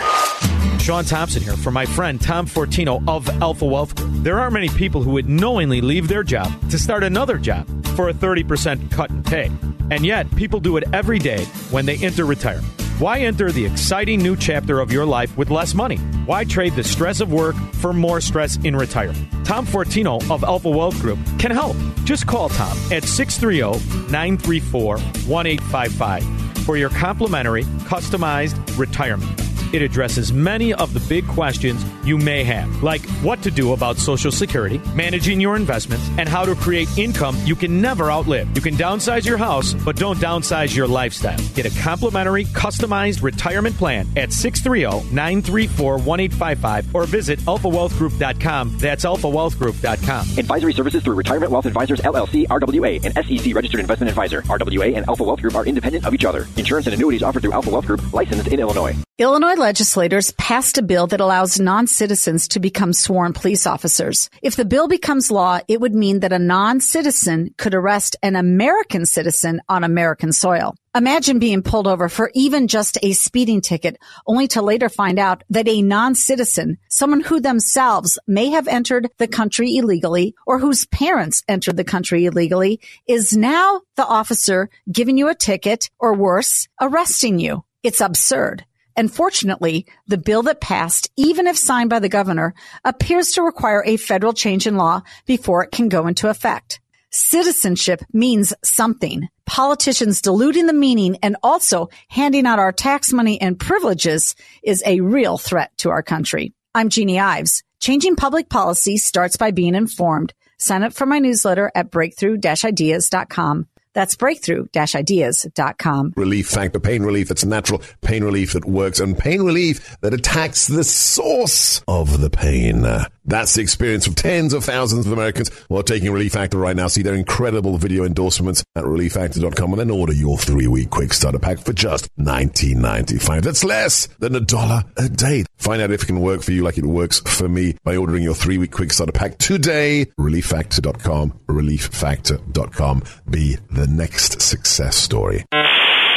Sean Thompson here for my friend Tom Fortino of Alpha Wealth There aren't many people who would knowingly leave their job to start another job for a 30% cut in pay. And yet, people do it every day when they enter retirement. Why enter the exciting new chapter of your life with less money? Why trade the stress of work for more stress in retirement? Tom Fortino of Alpha Wealth Group can help. Just call Tom at 630 934 1855 for your complimentary, customized retirement. It addresses many of the big questions you may have, like what to do about Social Security, managing your investments, and how to create income you can never outlive. You can downsize your house, but don't downsize your lifestyle. Get a complimentary, customized retirement plan at 630 934 1855 or visit alphawealthgroup.com. That's alphawealthgroup.com. Advisory services through Retirement Wealth Advisors LLC, RWA, and SEC registered investment advisor. RWA and Alpha Wealth Group are independent of each other. Insurance and annuities offered through Alpha Wealth Group, licensed in Illinois. Illinois legislators passed a bill that allows non-citizens to become sworn police officers. If the bill becomes law, it would mean that a non-citizen could arrest an American citizen on American soil. Imagine being pulled over for even just a speeding ticket, only to later find out that a non-citizen, someone who themselves may have entered the country illegally or whose parents entered the country illegally, is now the officer giving you a ticket or worse, arresting you. It's absurd. And fortunately, the bill that passed, even if signed by the governor, appears to require a federal change in law before it can go into effect. Citizenship means something. Politicians diluting the meaning and also handing out our tax money and privileges is a real threat to our country. I'm Jeanne Ives. Changing public policy starts by being informed. Sign up for my newsletter at breakthrough-ideas.com. That's breakthrough-ideas.com. Relief Factor, pain relief It's natural, pain relief that works, and pain relief that attacks the source of the pain. That's the experience of tens of thousands of Americans who are taking Relief Factor right now. See their incredible video endorsements at relieffactor.com and then order your three-week quick starter pack for just $19.95. That's less than a dollar a day. Find out if it can work for you like it works for me by ordering your three-week quick starter pack today. Relieffactor.com, relieffactor.com. Be the next success story.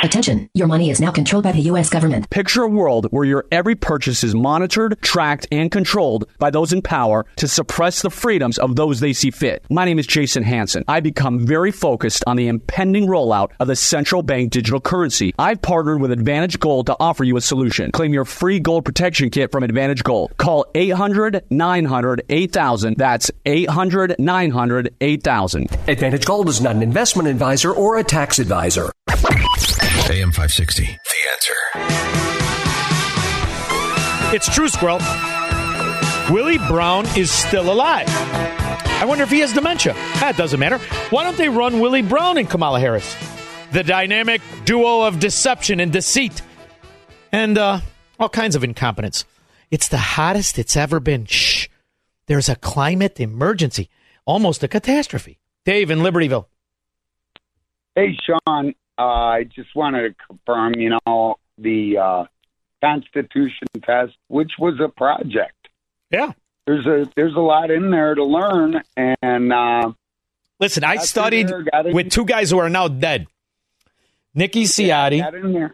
Attention, your money is now controlled by the U.S. government. Picture a world where your every purchase is monitored, tracked, and controlled by those in power to suppress the freedoms of those they see fit. My name is Jason Hanson. I become very focused on the impending rollout of the central bank digital currency. I've partnered with Advantage Gold to offer you a solution. Claim your free gold protection kit from Advantage Gold. Call 800 900 8000. That's 800 900 8000. Advantage Gold is not an investment advisor or a tax advisor. AM 560. The answer. It's true, Squirrel. Willie Brown is still alive. I wonder if he has dementia. That doesn't matter. Why don't they run Willie Brown and Kamala Harris? The dynamic duo of deception and deceit and uh, all kinds of incompetence. It's the hottest it's ever been. Shh. There's a climate emergency, almost a catastrophe. Dave in Libertyville. Hey, Sean. Uh, I just wanted to confirm, you know, the uh, Constitution test, which was a project. Yeah. There's a there's a lot in there to learn, and uh, Listen, I studied there, with two guys who are now dead. Nikki Ciotti.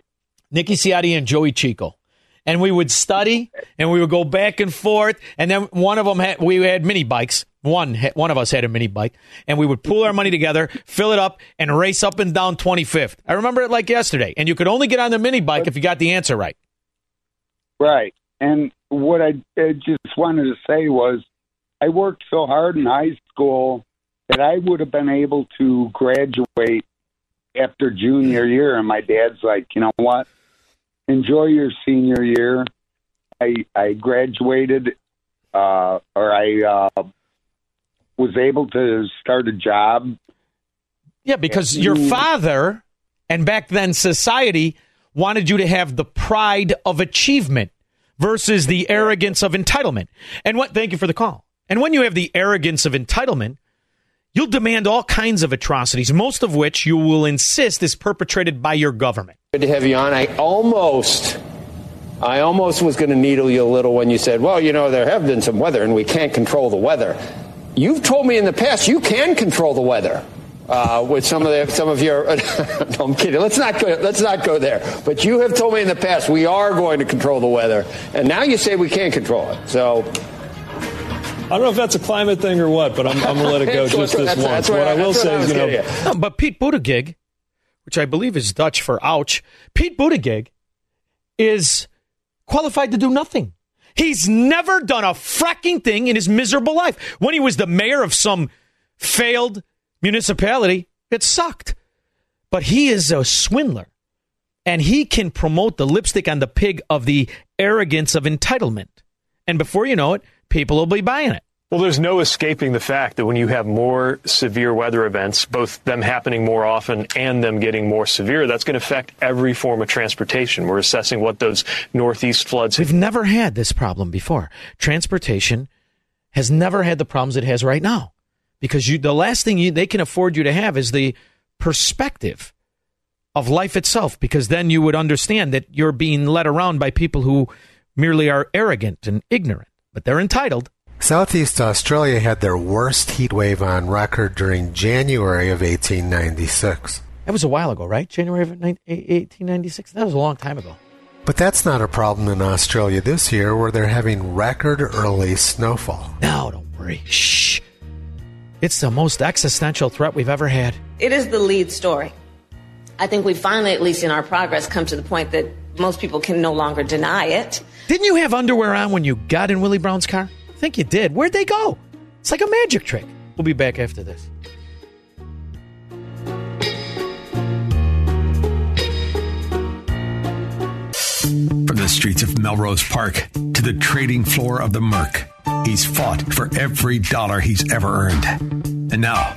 Nicky Ciotti and Joey Chico. And we would study and we would go back and forth. And then one of them had, we had mini bikes. One, one of us had a mini bike and we would pool our money together, fill it up and race up and down 25th. I remember it like yesterday. And you could only get on the mini bike if you got the answer right. Right. And what I, I just wanted to say was I worked so hard in high school that I would have been able to graduate after junior year. And my dad's like, you know what? Enjoy your senior year. I, I graduated, uh, or I uh, was able to start a job. Yeah, because your father and back then society wanted you to have the pride of achievement versus the arrogance of entitlement. And what thank you for the call. And when you have the arrogance of entitlement, you'll demand all kinds of atrocities, most of which you will insist is perpetrated by your government. Good to have you on. I almost, I almost was going to needle you a little when you said, "Well, you know, there have been some weather, and we can't control the weather." You've told me in the past you can control the weather uh, with some of the, some of your. *laughs* no, I'm kidding. Let's not go. Let's not go there. But you have told me in the past we are going to control the weather, and now you say we can't control it. So I don't know if that's a climate thing or what, but I'm, I'm going to let it go *laughs* just this That's- once. that's what what- I will say I is, you know, getting. No, but Pete Buttigieg, which I believe is Dutch for ouch, Pete Buttigieg is qualified to do nothing. He's never done a fracking thing in his miserable life. When he was the mayor of some failed municipality, it sucked. But he is a swindler. And he can promote the lipstick on the pig of the arrogance of entitlement. And before you know it, people will be buying it. Well, there's no escaping the fact that when you have more severe weather events, both them happening more often and them getting more severe, that's going to affect every form of transportation. We're assessing what those northeast floods. We've never had this problem before. Transportation has never had the problems it has right now because you, the last thing you, they can afford you to have is the perspective of life itself because then you would understand that you're being led around by people who merely are arrogant and ignorant, but they're entitled. Southeast Australia had their worst heat wave on record during January of 1896. That was a while ago, right? January of 1896? That was a long time ago. But that's not a problem in Australia this year where they're having record early snowfall. No, don't worry. Shh. It's the most existential threat we've ever had. It is the lead story. I think we finally, at least in our progress, come to the point that most people can no longer deny it. Didn't you have underwear on when you got in Willie Brown's car? Think you did. Where'd they go? It's like a magic trick. We'll be back after this. From the streets of Melrose Park to the trading floor of the Merc, he's fought for every dollar he's ever earned. And now,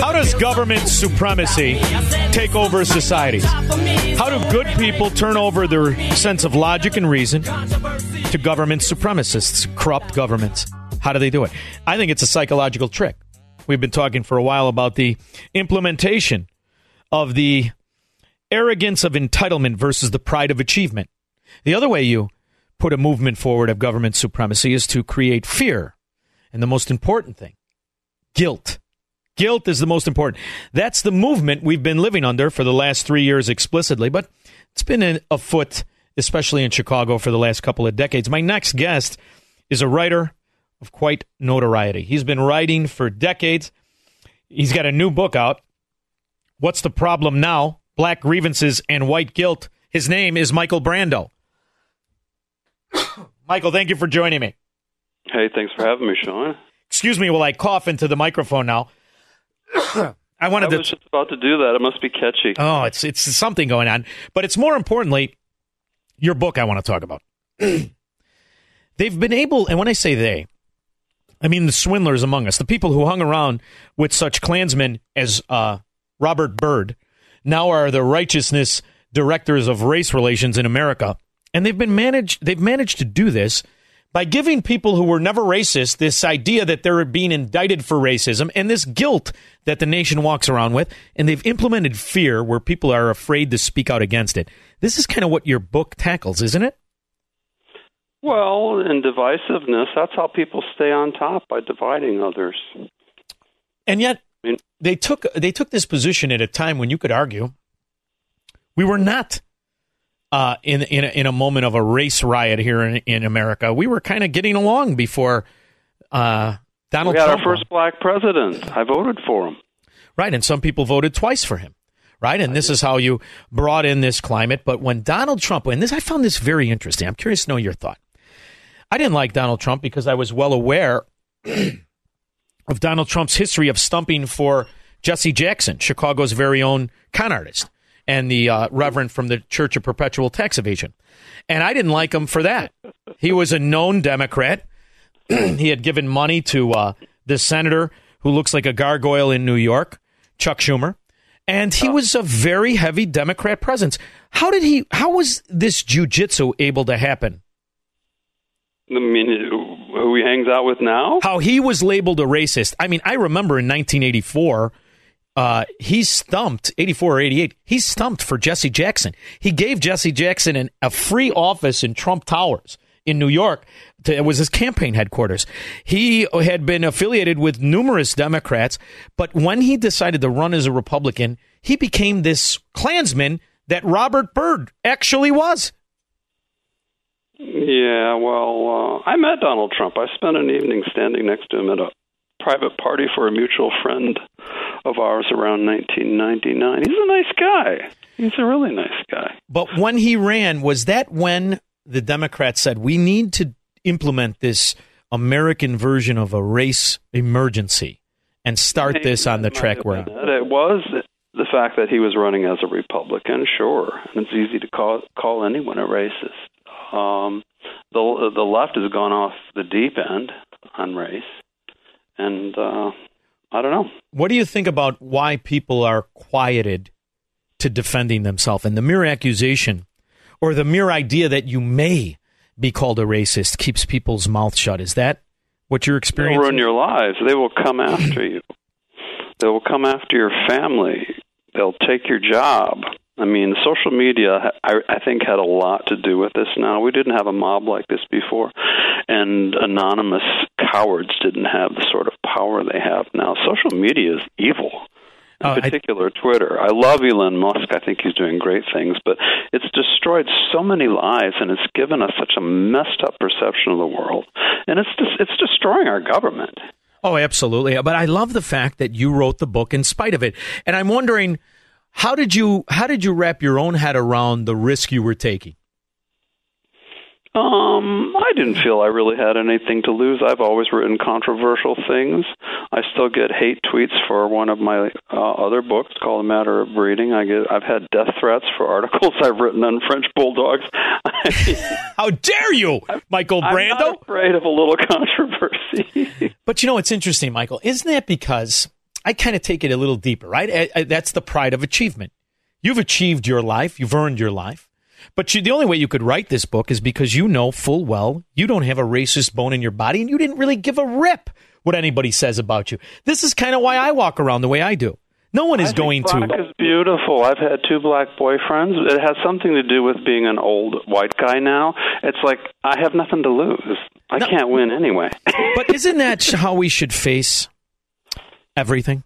How does government supremacy take over societies? How do good people turn over their sense of logic and reason to government supremacists, corrupt governments? How do they do it? I think it's a psychological trick. We've been talking for a while about the implementation of the arrogance of entitlement versus the pride of achievement. The other way you put a movement forward of government supremacy is to create fear. And the most important thing, guilt. Guilt is the most important. That's the movement we've been living under for the last three years explicitly, but it's been in, afoot, especially in Chicago, for the last couple of decades. My next guest is a writer of quite notoriety. He's been writing for decades. He's got a new book out. What's the problem now? Black grievances and white guilt. His name is Michael Brandow. *coughs* Michael, thank you for joining me. Hey, thanks for having me, Sean. Excuse me while I cough into the microphone now. I wanted I to just about to do that. It must be catchy. Oh, it's it's something going on, but it's more importantly your book. I want to talk about. *clears throat* They've been able, and when I say they, I mean the swindlers among us, the people who hung around with such Klansmen as uh, Robert Byrd, now are the righteousness directors of race relations in America, and they've been managed. They've managed to do this by giving people who were never racist this idea that they're being indicted for racism and this guilt that the nation walks around with, and they've implemented fear where people are afraid to speak out against it. This is kind of what your book tackles, isn't it? Well, and divisiveness, that's how people stay on top by dividing others. And yet they took they took this position at a time when you could argue we were not uh, in in a, in a moment of a race riot here in, in America. We were kind of getting along before uh, Donald we got Trump our first black president. I voted for him. Right, and some people voted twice for him. Right, and this is how you brought in this climate. But when Donald Trump, and this, I found this very interesting. I'm curious to know your thought. I didn't like Donald Trump because I was well aware of Donald Trump's history of stumping for Jesse Jackson, Chicago's very own con artist, and the uh, reverend from the Church of Perpetual Tax Evasion. And I didn't like him for that. He was a known Democrat. *clears throat* he had given money to uh, the senator who looks like a gargoyle in New York, Chuck Schumer. And he was a very heavy Democrat presence. How did he? How was this jujitsu able to happen? I mean, who he hangs out with now? How he was labeled a racist. I mean, I remember in 1984, uh, he stumped 84 or 88. He stumped for Jesse Jackson. He gave Jesse Jackson an, a free office in Trump Towers in New York. To, it was his campaign headquarters. He had been affiliated with numerous Democrats, but when he decided to run as a Republican, he became this Klansman that Robert Byrd actually was. Yeah, well, uh, I met Donald Trump. I spent an evening standing next to him at a private party for a mutual friend of ours around 1999. He's a nice guy. He's a really nice guy. But when he ran, was that when the Democrats said we need to implement this American version of a race emergency and start this on the track we're on? It was the fact that he was running as a Republican, sure, and it's easy to call call anyone a racist. Um, the the left has gone off the deep end on race, and uh, I don't know. What do you think about why people are quieted to defending themselves and the mere accusation or the mere idea that you may be called a racist keeps people's mouth shut? Is that what you're They'll experiencing? ruin your lives. They will come after you. They will come after your family. They'll take your job. I mean, social media, I, I think, had a lot to do with this now. We didn't have a mob like this before, and anonymous cowards didn't have the sort of power they have now. Social media is evil. In Oh, I- particular, Twitter. I love Elon Musk. I think he's doing great things, but it's destroyed so many lives, and it's given us such a messed up perception of the world, and it's just, it's destroying our government. Oh, absolutely. But I love the fact that you wrote the book in spite of it. And I'm wondering how did you how did you wrap your own head around the risk you were taking? Um, I didn't feel I really had anything to lose. I've always written controversial things. I still get hate tweets for one of my uh, other books called A Matter of Breeding. I get I've had death threats for articles *laughs* I've written on French bulldogs. *laughs* How dare you, *laughs* Michael I'm Brandow? not afraid of a little controversy. But you know, it's interesting, Michael. Isn't that because I kind of take it a little deeper, right? I- I- That's the pride of achievement. You've achieved your life, you've earned your life. But you, the only way you could write this book is because you know full well you don't have a racist bone in your body and you didn't really give a rip what anybody says about you. This is kind of why I walk around the way I do. No one is going Black to. is beautiful. I've had two black boyfriends. It has something to do with being an old white guy now. It's like I have nothing to lose. I can't win anyway. *laughs* But isn't that how we should face everything?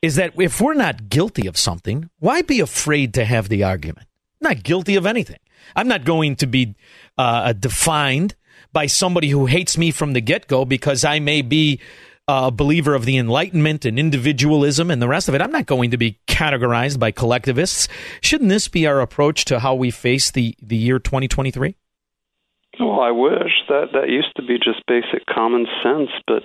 Is that if we're not guilty of something, why be afraid to have the argument? I'm not guilty of anything. I'm not going to be uh, defined by somebody who hates me from the get go because I may be a believer of the Enlightenment and individualism and the rest of it. I'm not going to be categorized by collectivists. Shouldn't this be our approach to how we face the, the year 2023? Well, I wish that that used to be just basic common sense, but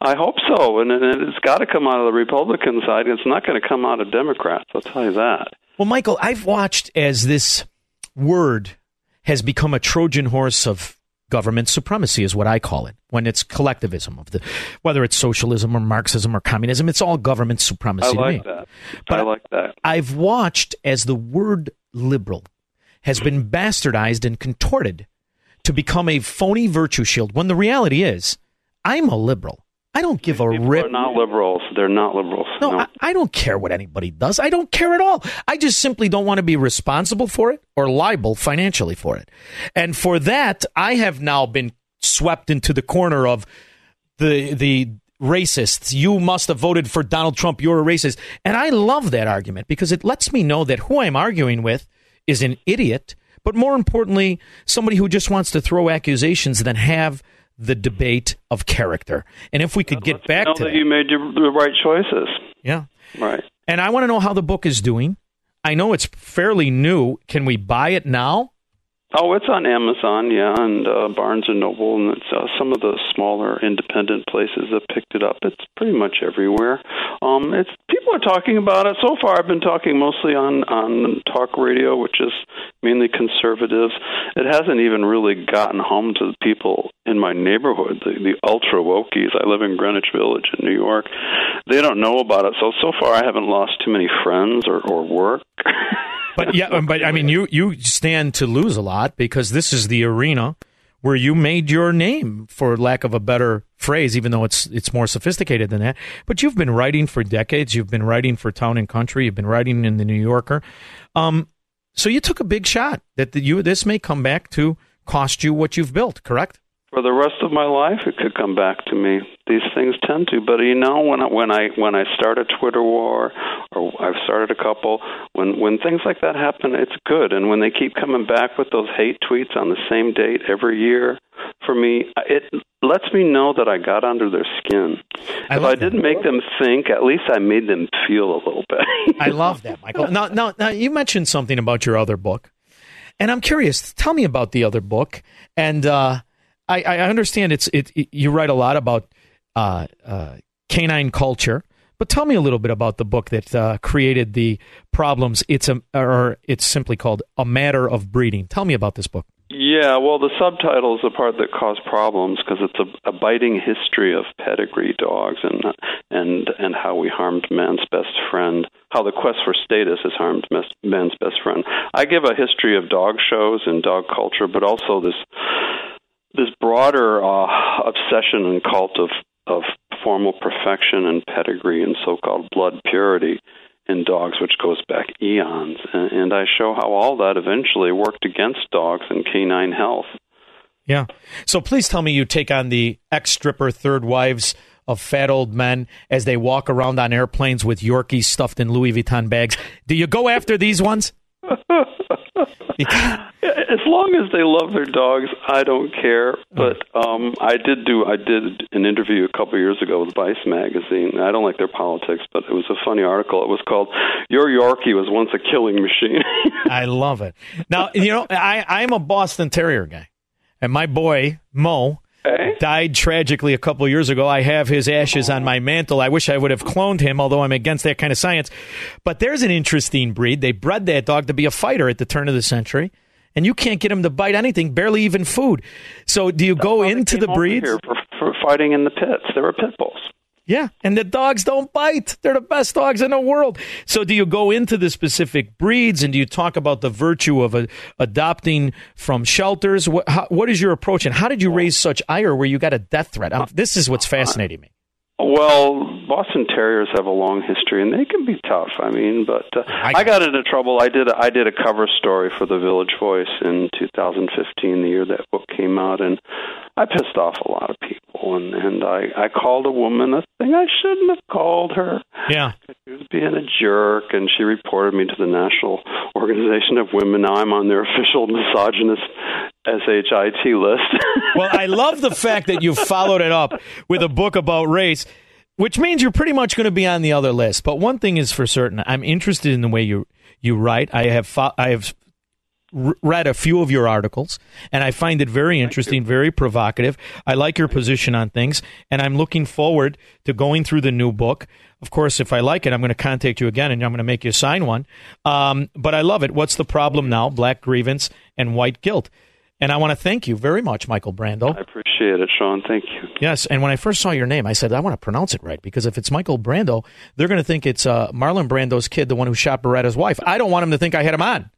I hope so. And it- it's got to come out of the Republican side. It's not going to come out of Democrats. I'll tell you that. Well, Michael, I've watched as this word has become a Trojan horse of government supremacy, is what I call it. When it's collectivism of the, whether it's socialism or Marxism or communism, it's all government supremacy I to like me. that. I like that. I've watched as the word liberal has been bastardized and contorted to become a phony virtue shield when the reality is I'm a liberal. I don't give a rip. They're not liberals. They're not liberals. No, I, I don't care what anybody does. I don't care at all. I just simply don't want to be responsible for it or liable financially for it. And for that, I have now been swept into the corner of the the racists. You must have voted for Donald Trump. You're a racist. And I love that argument because it lets me know that who I'm arguing with is an idiot, but more importantly, somebody who just wants to throw accusations than have the debate of character. And if we could get back to that that. you made your, the right choices. Yeah. Right. And I want to know how the book is doing. I know it's fairly new. Can we buy it now? Oh, it's on Amazon, yeah, and uh, Barnes and Noble, and it's uh, some of the smaller independent places have picked it up. It's pretty much everywhere. Um, it's people are talking about it. So far, I've been talking mostly on on talk radio, which is mainly conservatives. It hasn't even really gotten home to the people in my neighborhood, the, the ultra wokies. I live in Greenwich Village in New York. They don't know about it. So so far, I haven't lost too many friends or, or work. *laughs* But yeah, but I mean, you you stand to lose a lot because this is the arena where you made your name, for lack of a better phrase, even though it's it's more sophisticated than that. But you've been writing for decades. You've been writing for Town and Country. You've been writing in the New Yorker. Um, so you took a big shot that the, you this may come back to cost you what you've built. Correct? For the rest of my life it could come back to me these things tend to but you know when I, when i when i start a twitter war or i've started a couple when when things like that happen it's good and when they keep coming back with those hate tweets on the same date every year for me it lets me know that i got under their skin I if i didn't make them think at least i made them feel a little bit I love that, Michael. Now, now, now, you mentioned something about your other book, and I'm curious. Tell me about the other book. And uh, I, I understand it's it, it- You write a lot about uh, uh, canine culture, but tell me a little bit about the book that uh, created the problems. It's a or it's simply called a matter of breeding. Tell me about this book. Yeah, well, the subtitle is the part that caused problems because it's a, a biting history of pedigree dogs and and and how we harmed man's best friend, how the quest for status has harmed man's best friend. I give a history of dog shows and dog culture, but also this this broader uh, obsession and cult of of formal perfection and pedigree and so-called blood purity in dogs, which goes back eons. And, and I show how all that eventually worked against dogs and canine health. Yeah. So please tell me you take on the ex stripper third wives of fat old men as they walk around on airplanes with Yorkies stuffed in Louis Vuitton bags. Do you go after these ones? *laughs* *laughs* As long as they love their dogs, I don't care. But um, I did do I did an interview a couple years ago with Vice magazine. I don't like their politics, but it was a funny article. It was called "Your Yorkie was once a killing machine." *laughs* I love it. Now, you know, I, I'm a Boston Terrier guy, and my boy, Mo, died tragically a couple years ago. I have his ashes on my mantle. I wish I would have cloned him, although I'm against that kind of science. But there's an interesting breed. They bred that dog to be a fighter at the turn of the century. And you can't get him to bite anything, barely even food. So, do you go into the breeds? for, for fighting in the pits. there were pit bulls. Yeah, and the dogs don't bite. They're the best dogs in the world. So, do you go into the specific breeds and do you talk about the virtue of uh adopting from shelters? What, how, what is your approach, and how did you raise such ire where you got a death threat? Um, this is what's fascinating me. Well, Boston Terriers have a long history, and they can be tough. I mean, but uh, I, got into trouble. I did a, I did a cover story for the Village Voice in 2015, the year that book came out, and I pissed off a lot of people. And and I I called a woman a thing I shouldn't have called her. Yeah. She was being a jerk, and she reported me to the National Organization of Women. Now I'm on their *laughs* official misogynist SHIT list. *laughs* well, I love the fact that you followed it up with a book about race, which means you're pretty much going to be on the other list. But one thing is for certain: I'm interested in the way you you write. I have fo- I have read a few of your articles, and I find it very interesting, very provocative. I like your position on things, and I'm looking forward to going through the new book. Of course, if I like it, I'm going to contact you again, and I'm going to make you sign one. Um, but I love it. What's the problem now? Black grievance and white guilt. And I want to thank you very much, Michael Brandow. I appreciate it, Sean. Thank you. Yes, and when I first saw your name, I said I want to pronounce it right because if it's Michael Brando, they're going to think it's uh, Marlon Brando's kid, the one who shot Baretta's wife. I don't want him to think I had him on.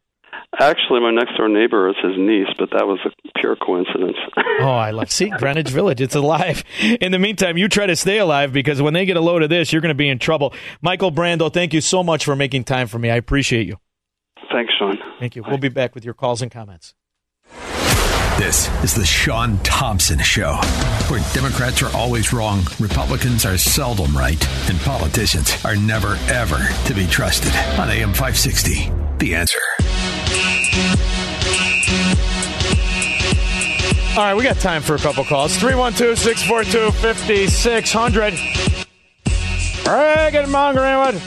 Actually, my next door neighbor is his niece, but that was a pure coincidence. *laughs* Oh, I love. See, Greenwich Village, it's alive. In the meantime, you try to stay alive because when they get a load of this, you're going to be in trouble. Michael Brandow, thank you so much for making time for me. I appreciate you. Thanks, Sean. Thank you. We'll be back with your calls and comments. This is the Sean Thompson Show, where Democrats are always wrong, Republicans are seldom right, and politicians are never, ever to be trusted. On AM 560, The Answer. All right, we got time for a couple calls. 312 642 5600. Reagan Greenwood.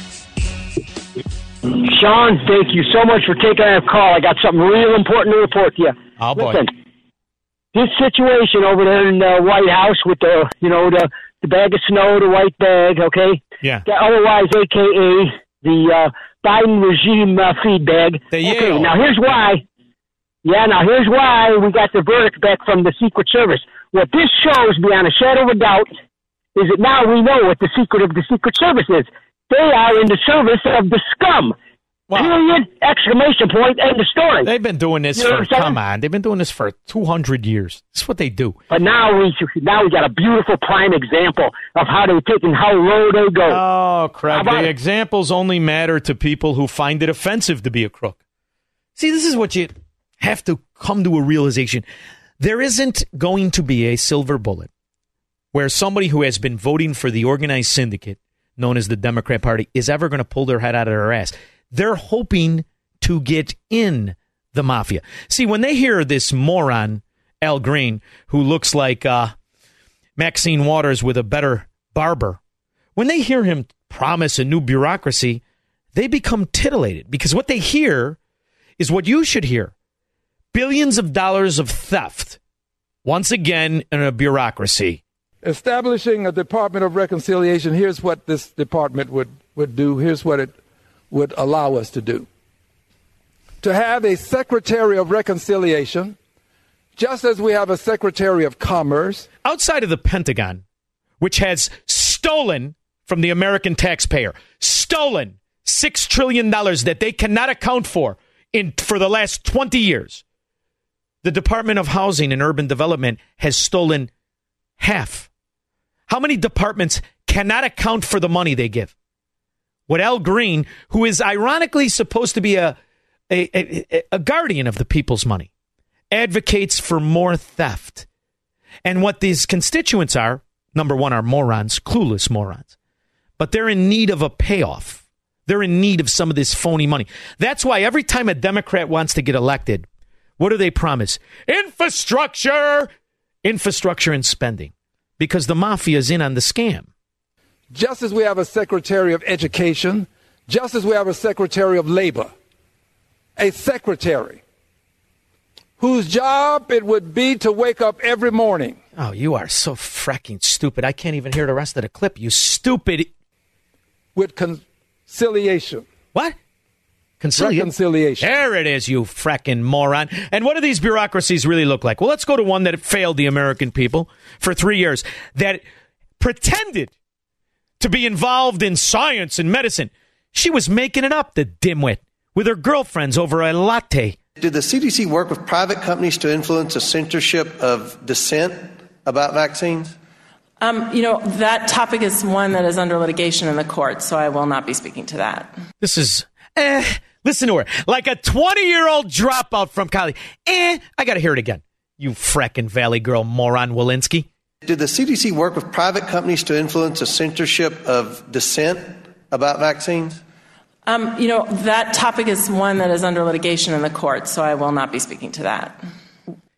Sean, thank you so much for taking our call. I got something real important to report to you. Oh, boy. Listen, this situation over there in the White House with the, you know, the the bag of snow, the white bag, okay? Yeah. The otherwise, AKA the uh, Biden regime uh, feed bag. The okay, Yale. now here's why. Yeah, now here's why we got the verdict back from the Secret Service. What this shows, beyond a shadow of a doubt, is that now we know what the secret of the Secret Service is. They are in the service of the scum. Period! Exclamation point! End of story. They've been doing this You know for, what I'm saying? come on, they've been doing this for 200 years. That's what they do. But now we now we got a beautiful prime example of how they take and how low they go. Oh, about the it? examples only matter to people who find it offensive to be a crook. See, this is what you have to come to a realization. There isn't going to be a silver bullet where somebody who has been voting for the organized syndicate known as the Democrat Party is ever going to pull their head out of their ass. They're hoping to get in the mafia. See, when they hear this moron, Al Green, who looks like uh, Maxine Waters with a better barber, when they hear him promise a new bureaucracy, they become titillated because what they hear is what you should hear billions of dollars of theft. Once again, in a bureaucracy. Establishing a Department of Reconciliation, here's what this department would, would do, here's what it would allow us to do. To have a Secretary of Reconciliation, just as we have a Secretary of Commerce. Outside of the Pentagon, which has stolen from the American taxpayer, stolen $6 trillion that they cannot account for in, for the last 20 years, the Department of Housing and Urban Development has stolen half. How many departments cannot account for the money they give? What Al Green, who is ironically supposed to be a, a, a, a guardian of the people's money, advocates for more theft. And what these constituents are, number one, are morons, clueless morons, but they're in need of a payoff. They're in need of some of this phony money. That's why every time a Democrat wants to get elected, what do they promise? Infrastructure, infrastructure and spending, because the mafia is in on the scam. Just as we have a Secretary of Education, just as we have a Secretary of Labor, a secretary whose job it would be to wake up every morning Oh, you are so fracking stupid. I can't even hear the rest of the clip. You stupid. with conciliation. What? Conciliation. Reconciliation. There it is, you fracking moron. And what do these bureaucracies really look like? Well, let's go to one that failed the American people for three years, that pretended to be involved in science and medicine. She was making it up, the dimwit, with her girlfriends over a latte. Did the CDC work with private companies to influence the censorship of dissent about vaccines? Um, you know, that topic is one that is under litigation in the court, so I will not be speaking to that. This is, eh, listen to her. Like a 20 year old dropout from college. Eh, I got to hear it again. You fracking Valley Girl moron Walensky. Did the CDC work with private companies to influence the censorship of dissent about vaccines? Um, you know, that topic is one that is under litigation in the court, so I will not be speaking to that.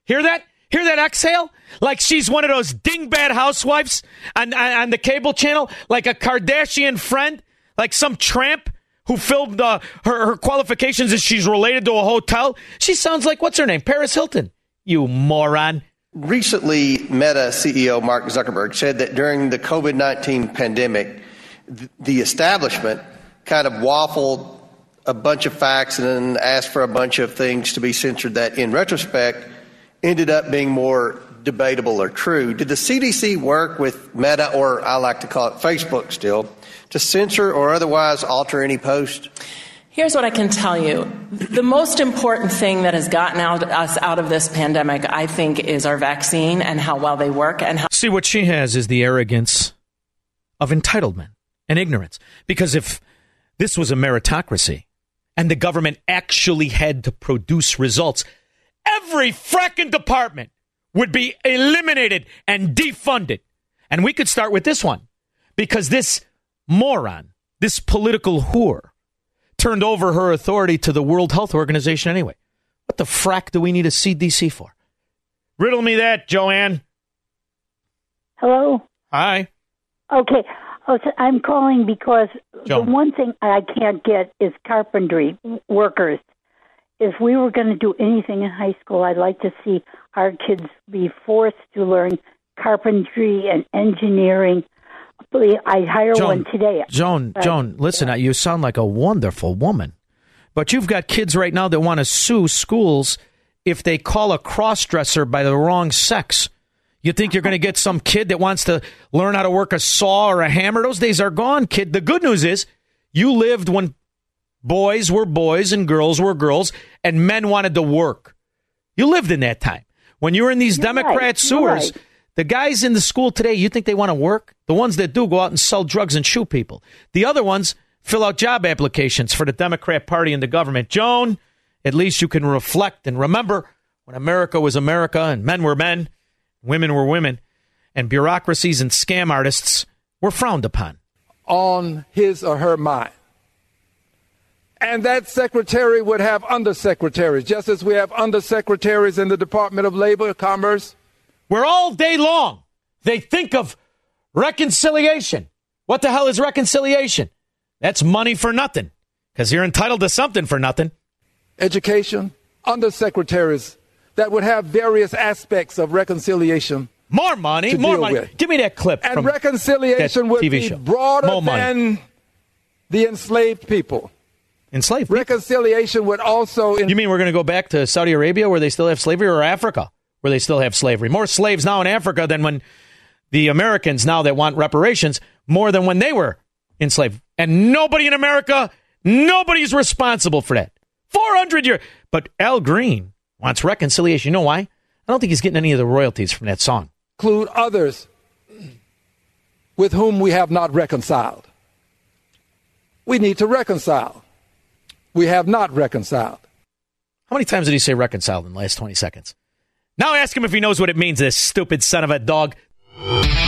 Hear that? Hear that exhale? Like she's one of those dingbat housewives on, on, on the cable channel, like a Kardashian friend, like some tramp who filmed uh, her, her qualifications as she's related to a hotel. She sounds like, what's her name? Paris Hilton. You moron. Recently, Meta CEO Mark Zuckerberg said that during the COVID 19 pandemic, the establishment kind of waffled a bunch of facts and then asked for a bunch of things to be censored that, in retrospect, ended up being more debatable or true. Did the CDC work with Meta, or I like to call it Facebook still, to censor or otherwise alter any post? Here's what I can tell you. The most important thing that has gotten out, us out of this pandemic, I think, is our vaccine and how well they work and how. See, what she has is the arrogance of entitlement and ignorance. Because if this was a meritocracy and the government actually had to produce results, every fracking department would be eliminated and defunded. And we could start with this one because this moron, this political whore, turned over her authority to the World Health Organization anyway. What the frack do we need a CDC for? Riddle me that, Joanne. Hello. Hi. Okay. Oh, so I'm calling because Joan. the one thing I can't get is carpentry workers. If we were going to do anything in high school, I'd like to see our kids be forced to learn carpentry and engineering. I'd hire Joan, one today. Joan, But- Joan, listen, you sound like a wonderful woman. But you've got kids right now that want to sue schools if they call a crossdresser by the wrong sex. You think you're going to get some kid that wants to learn how to work a saw or a hammer? Those days are gone, kid. The good news is you lived when boys were boys and girls were girls and men wanted to work. You lived in that time. When you were in these Democrat right, sewers, right. The guys in the school today, you think they want to work? The ones that do go out and sell drugs and shoot people. The other ones fill out job applications for the Democrat Party and the government. Joan, at least you can reflect and remember when America was America and men were men, women were women, and bureaucracies and scam artists were frowned upon. on his or her mind. And that secretary would have undersecretaries, just as we have undersecretaries in the Department of Labor, Commerce. Where all day long they think of reconciliation. What the hell is reconciliation? That's money for nothing because you're entitled to something for nothing. Education, undersecretaries that would have various aspects of reconciliation. More money, more money. with. Give me that clip. And reconciliation would TV be show. broader More money. than the enslaved people. Enslaved. Reconciliation would also. You mean we're going to go back to Saudi Arabia where they still have slavery or Africa where they still have slavery? More slaves now in Africa than when the Americans now that want reparations more than when they were enslaved. And nobody in America, nobody's responsible for that. 400 years. But Al Green wants reconciliation. You know why? I don't think he's getting any of the royalties from that song. include others with whom we have not reconciled. We need to reconcile. We have not reconciled. How many times did he say reconciled in the last 20 seconds? Now ask him if he knows what it means, this stupid son of a dog.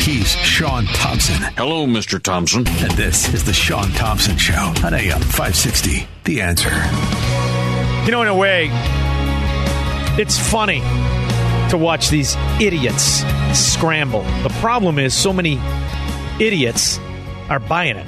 He's Sean Thompson. Hello, Mr. Thompson. And this is the Sean Thompson Show on AM 560. The answer. You know, in a way, it's funny to watch these idiots scramble. The problem is, so many idiots are buying it.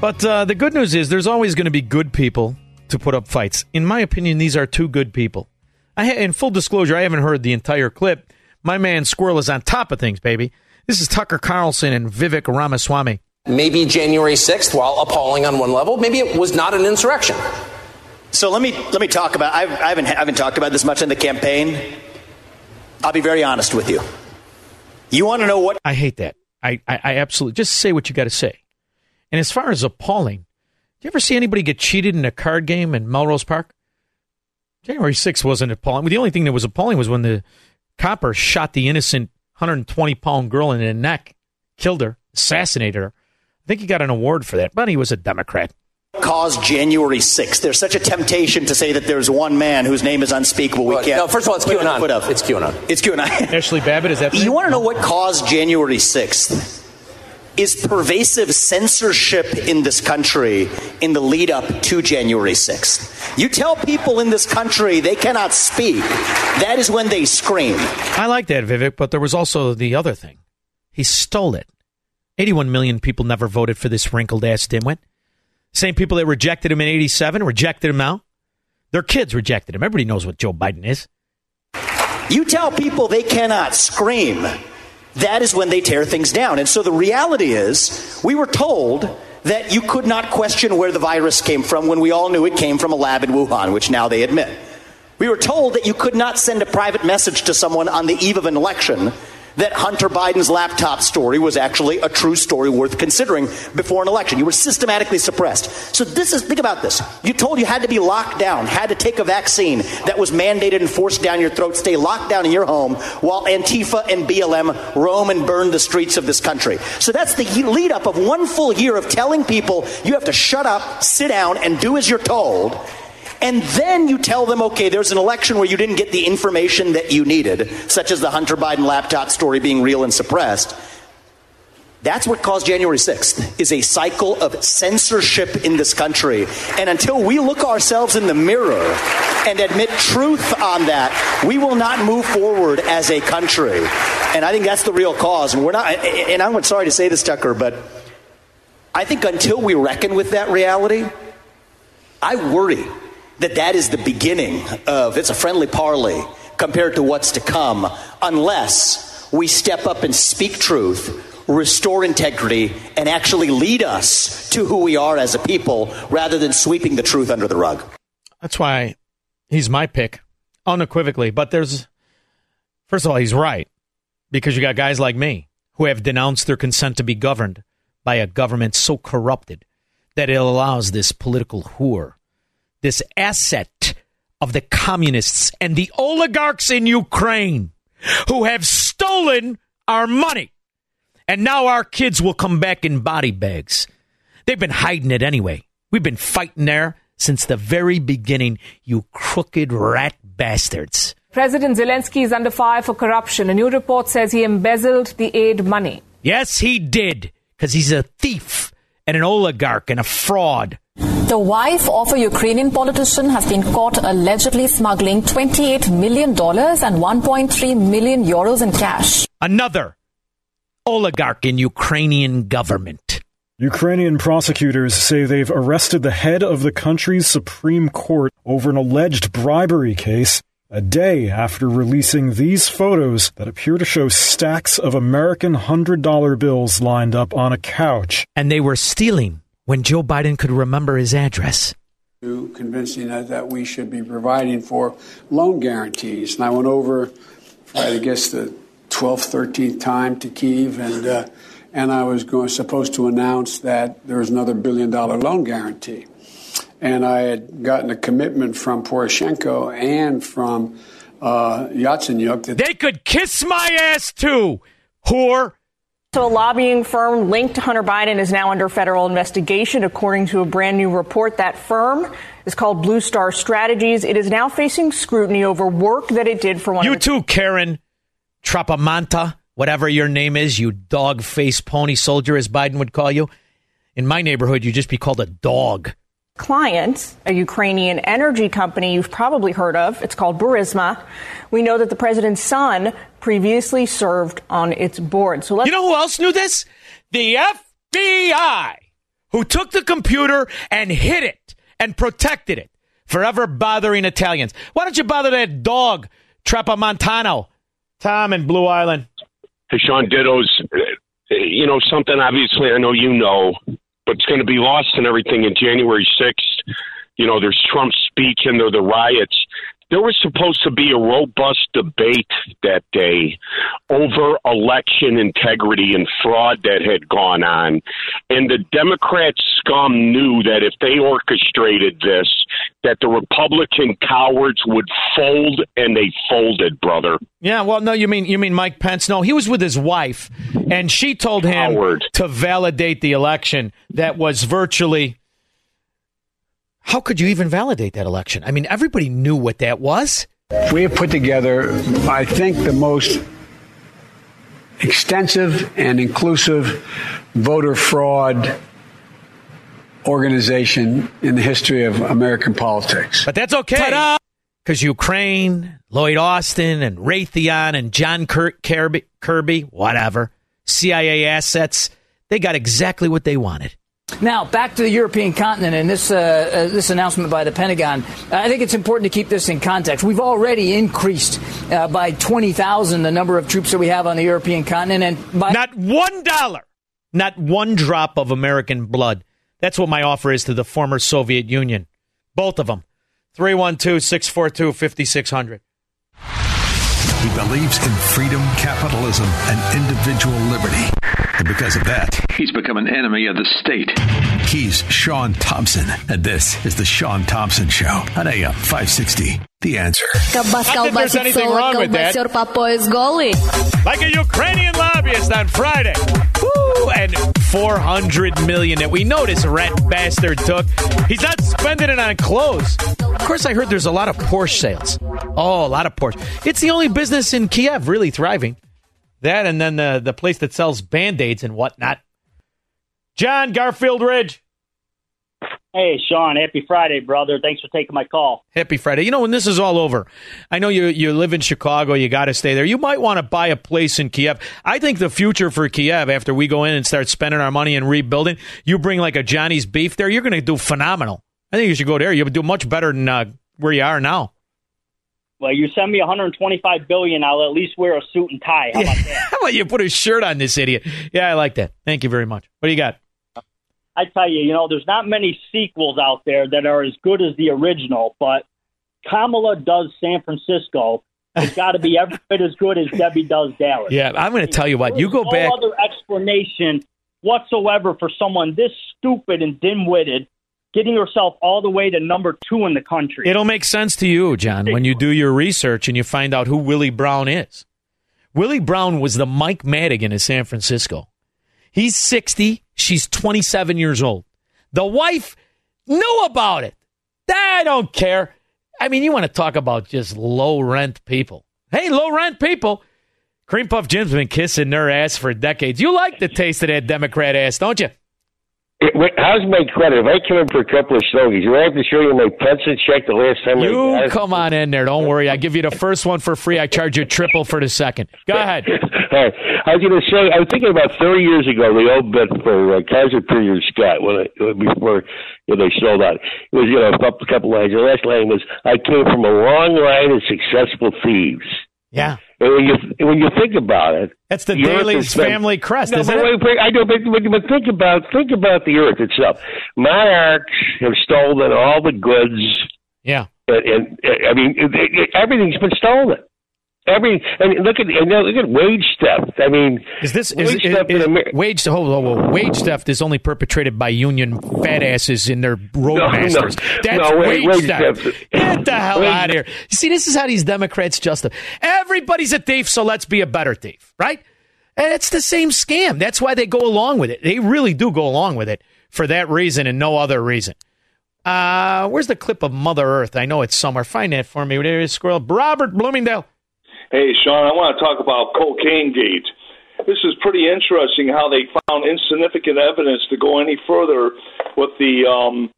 But uh, the good news is, there's always going to be good people to put up fights. In my opinion, these are two good people. I ha- in full disclosure, I haven't heard the entire clip. My man Squirrel is on top of things, baby. This is Tucker Carlson and Vivek Ramaswamy. Maybe January 6th, while appalling on one level, maybe it was not an insurrection. So let me let me talk about. I've, I haven't I haven't talked about this much in the campaign. I'll be very honest with you. You want to know what? I hate that. I, I, I absolutely just say what you got to say. And as far as appalling, do you ever see anybody get cheated in a card game in Melrose Park? January 6th wasn't appalling. The only thing that was appalling was when the copper shot the innocent 120 pound girl in the neck, killed her, assassinated her. I think he got an award for that, but he was a Democrat. Caused January 6th. There's such a temptation to say that there's one man whose name is unspeakable. We can't. no, first of all, it's put it in the QAnon. foot of. It's QAnon. It's QAnon. Ashley Babbitt, is that? *laughs* You want to know what caused January 6th? Is pervasive censorship in this country in the lead up to January 6th. You tell people in this country they cannot speak, that is when they scream. I like that, Vivek, but there was also the other thing. He stole it. 81 million people never voted for this wrinkled ass dimwit. Same people that rejected him in 87 rejected him now. Their kids rejected him. Everybody knows what Joe Biden is. You tell people they cannot scream, that is when they tear things down. And so the reality is, we were told that you could not question where the virus came from when we all knew it came from a lab in Wuhan, which now they admit. We were told that you could not send a private message to someone on the eve of an election that Hunter Biden's laptop story was actually a true story worth considering before an election. You were systematically suppressed. So this is think about this. You told you had to be locked down, had to take a vaccine that was mandated and forced down your throat, stay locked down in your home while Antifa and BLM roam and burn the streets of this country. So that's the lead up of one full year of telling people you have to shut up, sit down, and do as you're told. And then you tell them, okay, there's an election where you didn't get the information that you needed, such as the Hunter Biden laptop story being real and suppressed. That's what caused January 6th, is a cycle of censorship in this country. And until we look ourselves in the mirror and admit truth on that, we will not move forward as a country. And I think that's the real cause. And we're not, and I'm sorry to say this, Tucker, but I think until we reckon with that reality, I worry that that is the beginning of it's a friendly parley compared to what's to come unless we step up and speak truth restore integrity and actually lead us to who we are as a people rather than sweeping the truth under the rug That's why he's my pick, unequivocally. But there's, first of all, he's right because you got guys like me who have denounced their consent to be governed by a government so corrupted that it allows this political whore, this asset of the communists and the oligarchs in Ukraine who have stolen our money. And now our kids will come back in body bags. They've been hiding it anyway. We've been fighting there since the very beginning, you crooked rat bastards. President Zelensky is under fire for corruption. A new report says he embezzled the aid money. Yes, he did, because he's a thief and an oligarch and a fraud. The wife of a Ukrainian politician has been caught allegedly smuggling $28 million and 1.3 million euros in cash. Another oligarch in Ukrainian government. Ukrainian prosecutors say they've arrested the head of the country's Supreme Court over an alleged bribery case a day after releasing these photos that appear to show stacks of American $100 bills lined up on a couch. And they were stealing when Joe Biden could remember his address. convincing us that we should be providing for loan guarantees. And I went over, I guess, the 12th, 13th time to Kiev, and uh, and I was going supposed to announce that there was another billion dollar loan guarantee. And I had gotten a commitment from Poroshenko and from uh, Yatsenyuk that They could kiss my ass too, whore. So, a lobbying firm linked to Hunter Biden is now under federal investigation, according to a brand new report. That firm is called Blue Star Strategies. It is now facing scrutiny over work that it did for one You too, Karen Trapamanta, whatever your name is, you dog face pony soldier, as Biden would call you. In my neighborhood, you'd just be called a dog. Clients, a Ukrainian energy company you've probably heard of. It's called Burisma. We know that the president's son previously served on its board. So let's You know who else knew this? The FBI, who took the computer and hid it and protected it, forever bothering Italians. Why don't you bother that dog, Trapamontano? Tom in Blue Island. Hey, Sean Ditto's, uh, you know, something obviously I know you know, it's going to be lost in everything in January 6th. You know, there's Trump's speech and there the riots. There was supposed to be a robust debate that day over election integrity and fraud that had gone on. And the Democrat scum knew that if they orchestrated this, that the Republican cowards would fold and they folded, brother. Yeah, well, no, you mean you mean Mike Pence? No, he was with his wife, and she told him to validate the election. That was virtually. How could you even validate that election? I mean, everybody knew what that was. We have put together, I think, the most extensive and inclusive voter fraud organization in the history of American politics. But that's okay. Because Ukraine, Lloyd Austin, and Raytheon, and John Kir- Kirby, Kirby, whatever, CIA assets, they got exactly what they wanted. Now, back to the European continent and this, uh, uh, this announcement by the Pentagon. I think it's important to keep this in context. We've already increased uh, by 20,000 the number of troops that we have on the European continent. and by- Not one dollar, not one drop of American blood. That's what my offer is to the former Soviet Union. Both of them. 312 642 5600. He believes in freedom, capitalism, and individual liberty. And because of that, he's become an enemy of the state. He's Sean Thompson, and this is The Sean Thompson Show on AM 560. The answer. Not that there's anything wrong with that. Like a Ukrainian lobbyist on Friday. Woo! And 400 million that we know this rat bastard took. He's not spending it on clothes. Of course, I heard there's a lot of Porsche sales. Oh, a lot of Porsche. It's the only business in Kiev really thriving. That and then the, the place that sells band aids and whatnot. John Garfield Ridge. Hey, Sean, happy Friday, brother. Thanks for taking my call. Happy Friday. You know, when this is all over, I know you you live in Chicago, you got to stay there. You might want to buy a place in Kiev. I think the future for Kiev, after we go in and start spending our money and rebuilding, you bring like a Johnny's Beef there, you're going to do phenomenal. I think you should go there. You'll do much better than uh, where you are now. Well, you send me 125 billion, I'll at least wear a suit and tie. How about *laughs* that? How about you put a shirt on this idiot? Yeah, I like that. Thank you very much. What do you got? I tell you, you know, there's not many sequels out there that are as good as the original, but Kamala does San Francisco. It's got to be every bit as good as Debbie does Dallas. Yeah, I'm going to tell you what. You go no back. other explanation whatsoever for someone this stupid and dim-witted getting herself all the way to number two in the country. It'll make sense to you, John, when you do your research and you find out who Willie Brown is. Willie Brown was the Mike Madigan of San Francisco. He's 60. She's 27 years old. The wife knew about it. I don't care. I mean, you want to talk about just low rent people. Hey, low rent people. Cream Puff Jim's been kissing their ass for decades. You like the taste of that Democrat ass, don't you? It- wait, How's my credit? If I come in for a couple of stogies, do I have to show you my pension check the last time I You got it? come on in there. Don't worry. I give you the first one for free. I charge you triple for the second. Go *laughs* ahead. All right. I was going to say, I was thinking about 30 years ago, the old bit for uh, Kaiser Premier Scott, when it, before you know, they sold out. It was, you know, a couple, couple lines. The last line was, I came from a long line of successful thieves. Yeah. When you when you think about it, That's the Daley's family crest, No, isn't but it? wait, I know, but, but, but think about think about the earth itself. Monarchs have stolen all the goods. Yeah. And, and I mean, it, it, everything's been stolen. Every and look at and look at wage theft. I mean, Is this wage is, theft is- in America? wage hold, hold, hold. wage theft is only perpetrated by union fat asses in their *laughs* roadmasters. no. That's No, wage, wage theft. theft. Get the hell Wage- out of here. You see, this is how these Democrats justify. Everybody's a thief, so let's be a better thief, right? And it's the same scam. That's why they go along with it. They really do go along with it for that reason and no other reason. Uh, where's the clip of Mother Earth? I know it's somewhere. Find that for me. There is squirrel. Robert Bloomingdale. Hey, Sean, I want to talk about cocaine gate. This is pretty interesting how they found insignificant evidence to go any further with the um,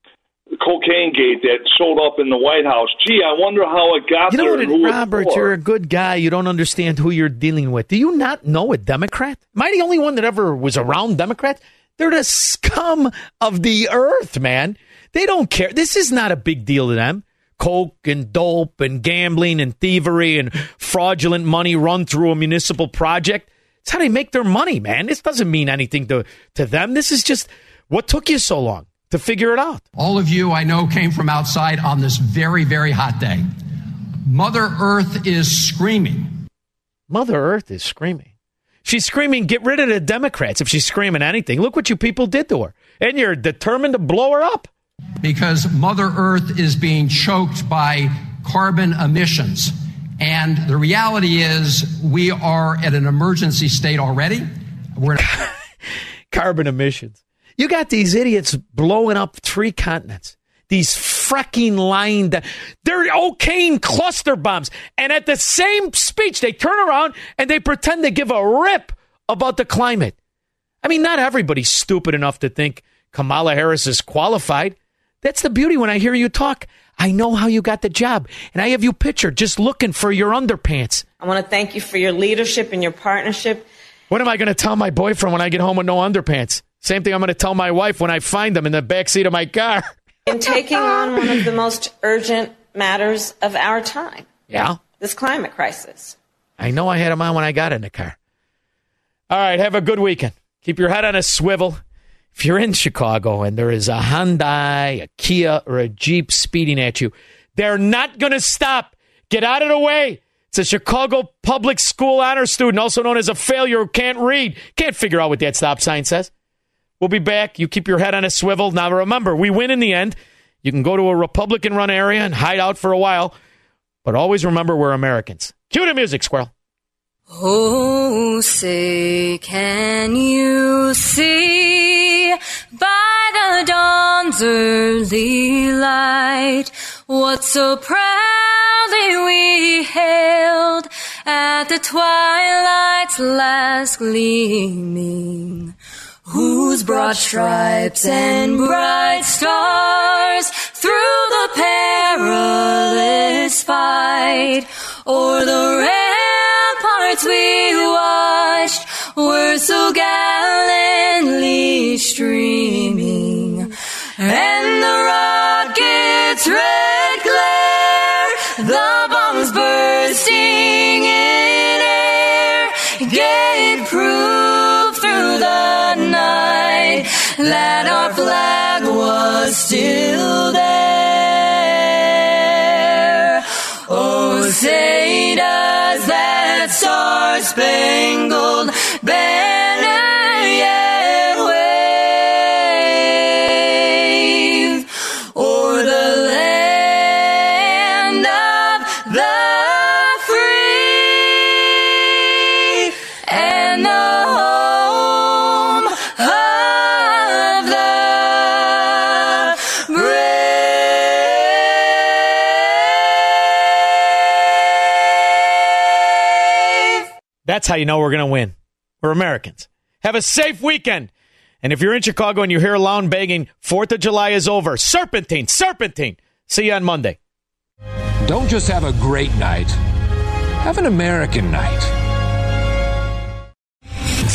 cocaine gate that showed up in the White House. Gee, I wonder how it got You know there. what, Robert? You're a good guy. You don't understand who you're dealing with. Do you not know a Democrat? Am I the only one that ever was around Democrats? They're the scum of the earth, man. They don't care. This is not a big deal to them. Coke and dope and gambling and thievery and fraudulent money run through a municipal project. It's how they make their money, man. This doesn't mean anything to, to them. This is just what took you so long to figure it out. All of you I know came from outside on this very, very hot day. Mother Earth is screaming. Mother Earth is screaming. She's screaming, get rid of the Democrats if she's screaming anything. Look what you people did to her. And you're determined to blow her up. because Mother Earth is being choked by carbon emissions. And the reality is, we are at an emergency state already. We're *laughs* Carbon emissions. You got these idiots blowing up three continents. These fracking lying down. They're okaying cluster bombs. And at the same speech, they turn around and they pretend to give a rip about the climate. I mean, not everybody's stupid enough to think Kamala Harris is qualified. That's the beauty when I hear you talk. I know how you got the job, and I have you pictured just looking for your underpants. I want to thank you for your leadership and your partnership. What am I going to tell my boyfriend when I get home with no underpants? Same thing I'm going to tell my wife when I find them in the backseat of my car. *laughs* in taking on one of the most urgent matters of our time Yeah, this climate crisis. I know I had them on when I got in the car. All right, have a good weekend. Keep your head on a swivel. If you're in Chicago and there is a Hyundai, a Kia, or a Jeep speeding at you, they're not going to stop. Get out of the way. It's a Chicago public school honor student, also known as a failure who can't read, can't figure out what that stop sign says. We'll be back. You keep your head on a swivel. Now remember, we win in the end. You can go to a Republican run area and hide out for a while, but always remember we're Americans. Cue the music, squirrel. Oh, say, can you see by the dawn's early light what so proudly we hailed at the twilight's last gleaming? Whose broad stripes and bright stars through the perilous fight o'er the ramparts we watched were so gallantly streaming, and the rocket's red glare, the bombs bursting in air, gave proof through the night that our flag was still there. That star-spangled banner That's how you know we're going to win. We're Americans. Have a safe weekend. And if you're in Chicago and you hear a loud begging, 4th of July is over. Serpentine, serpentine. See you on Monday. Don't just have a great night, have an American night.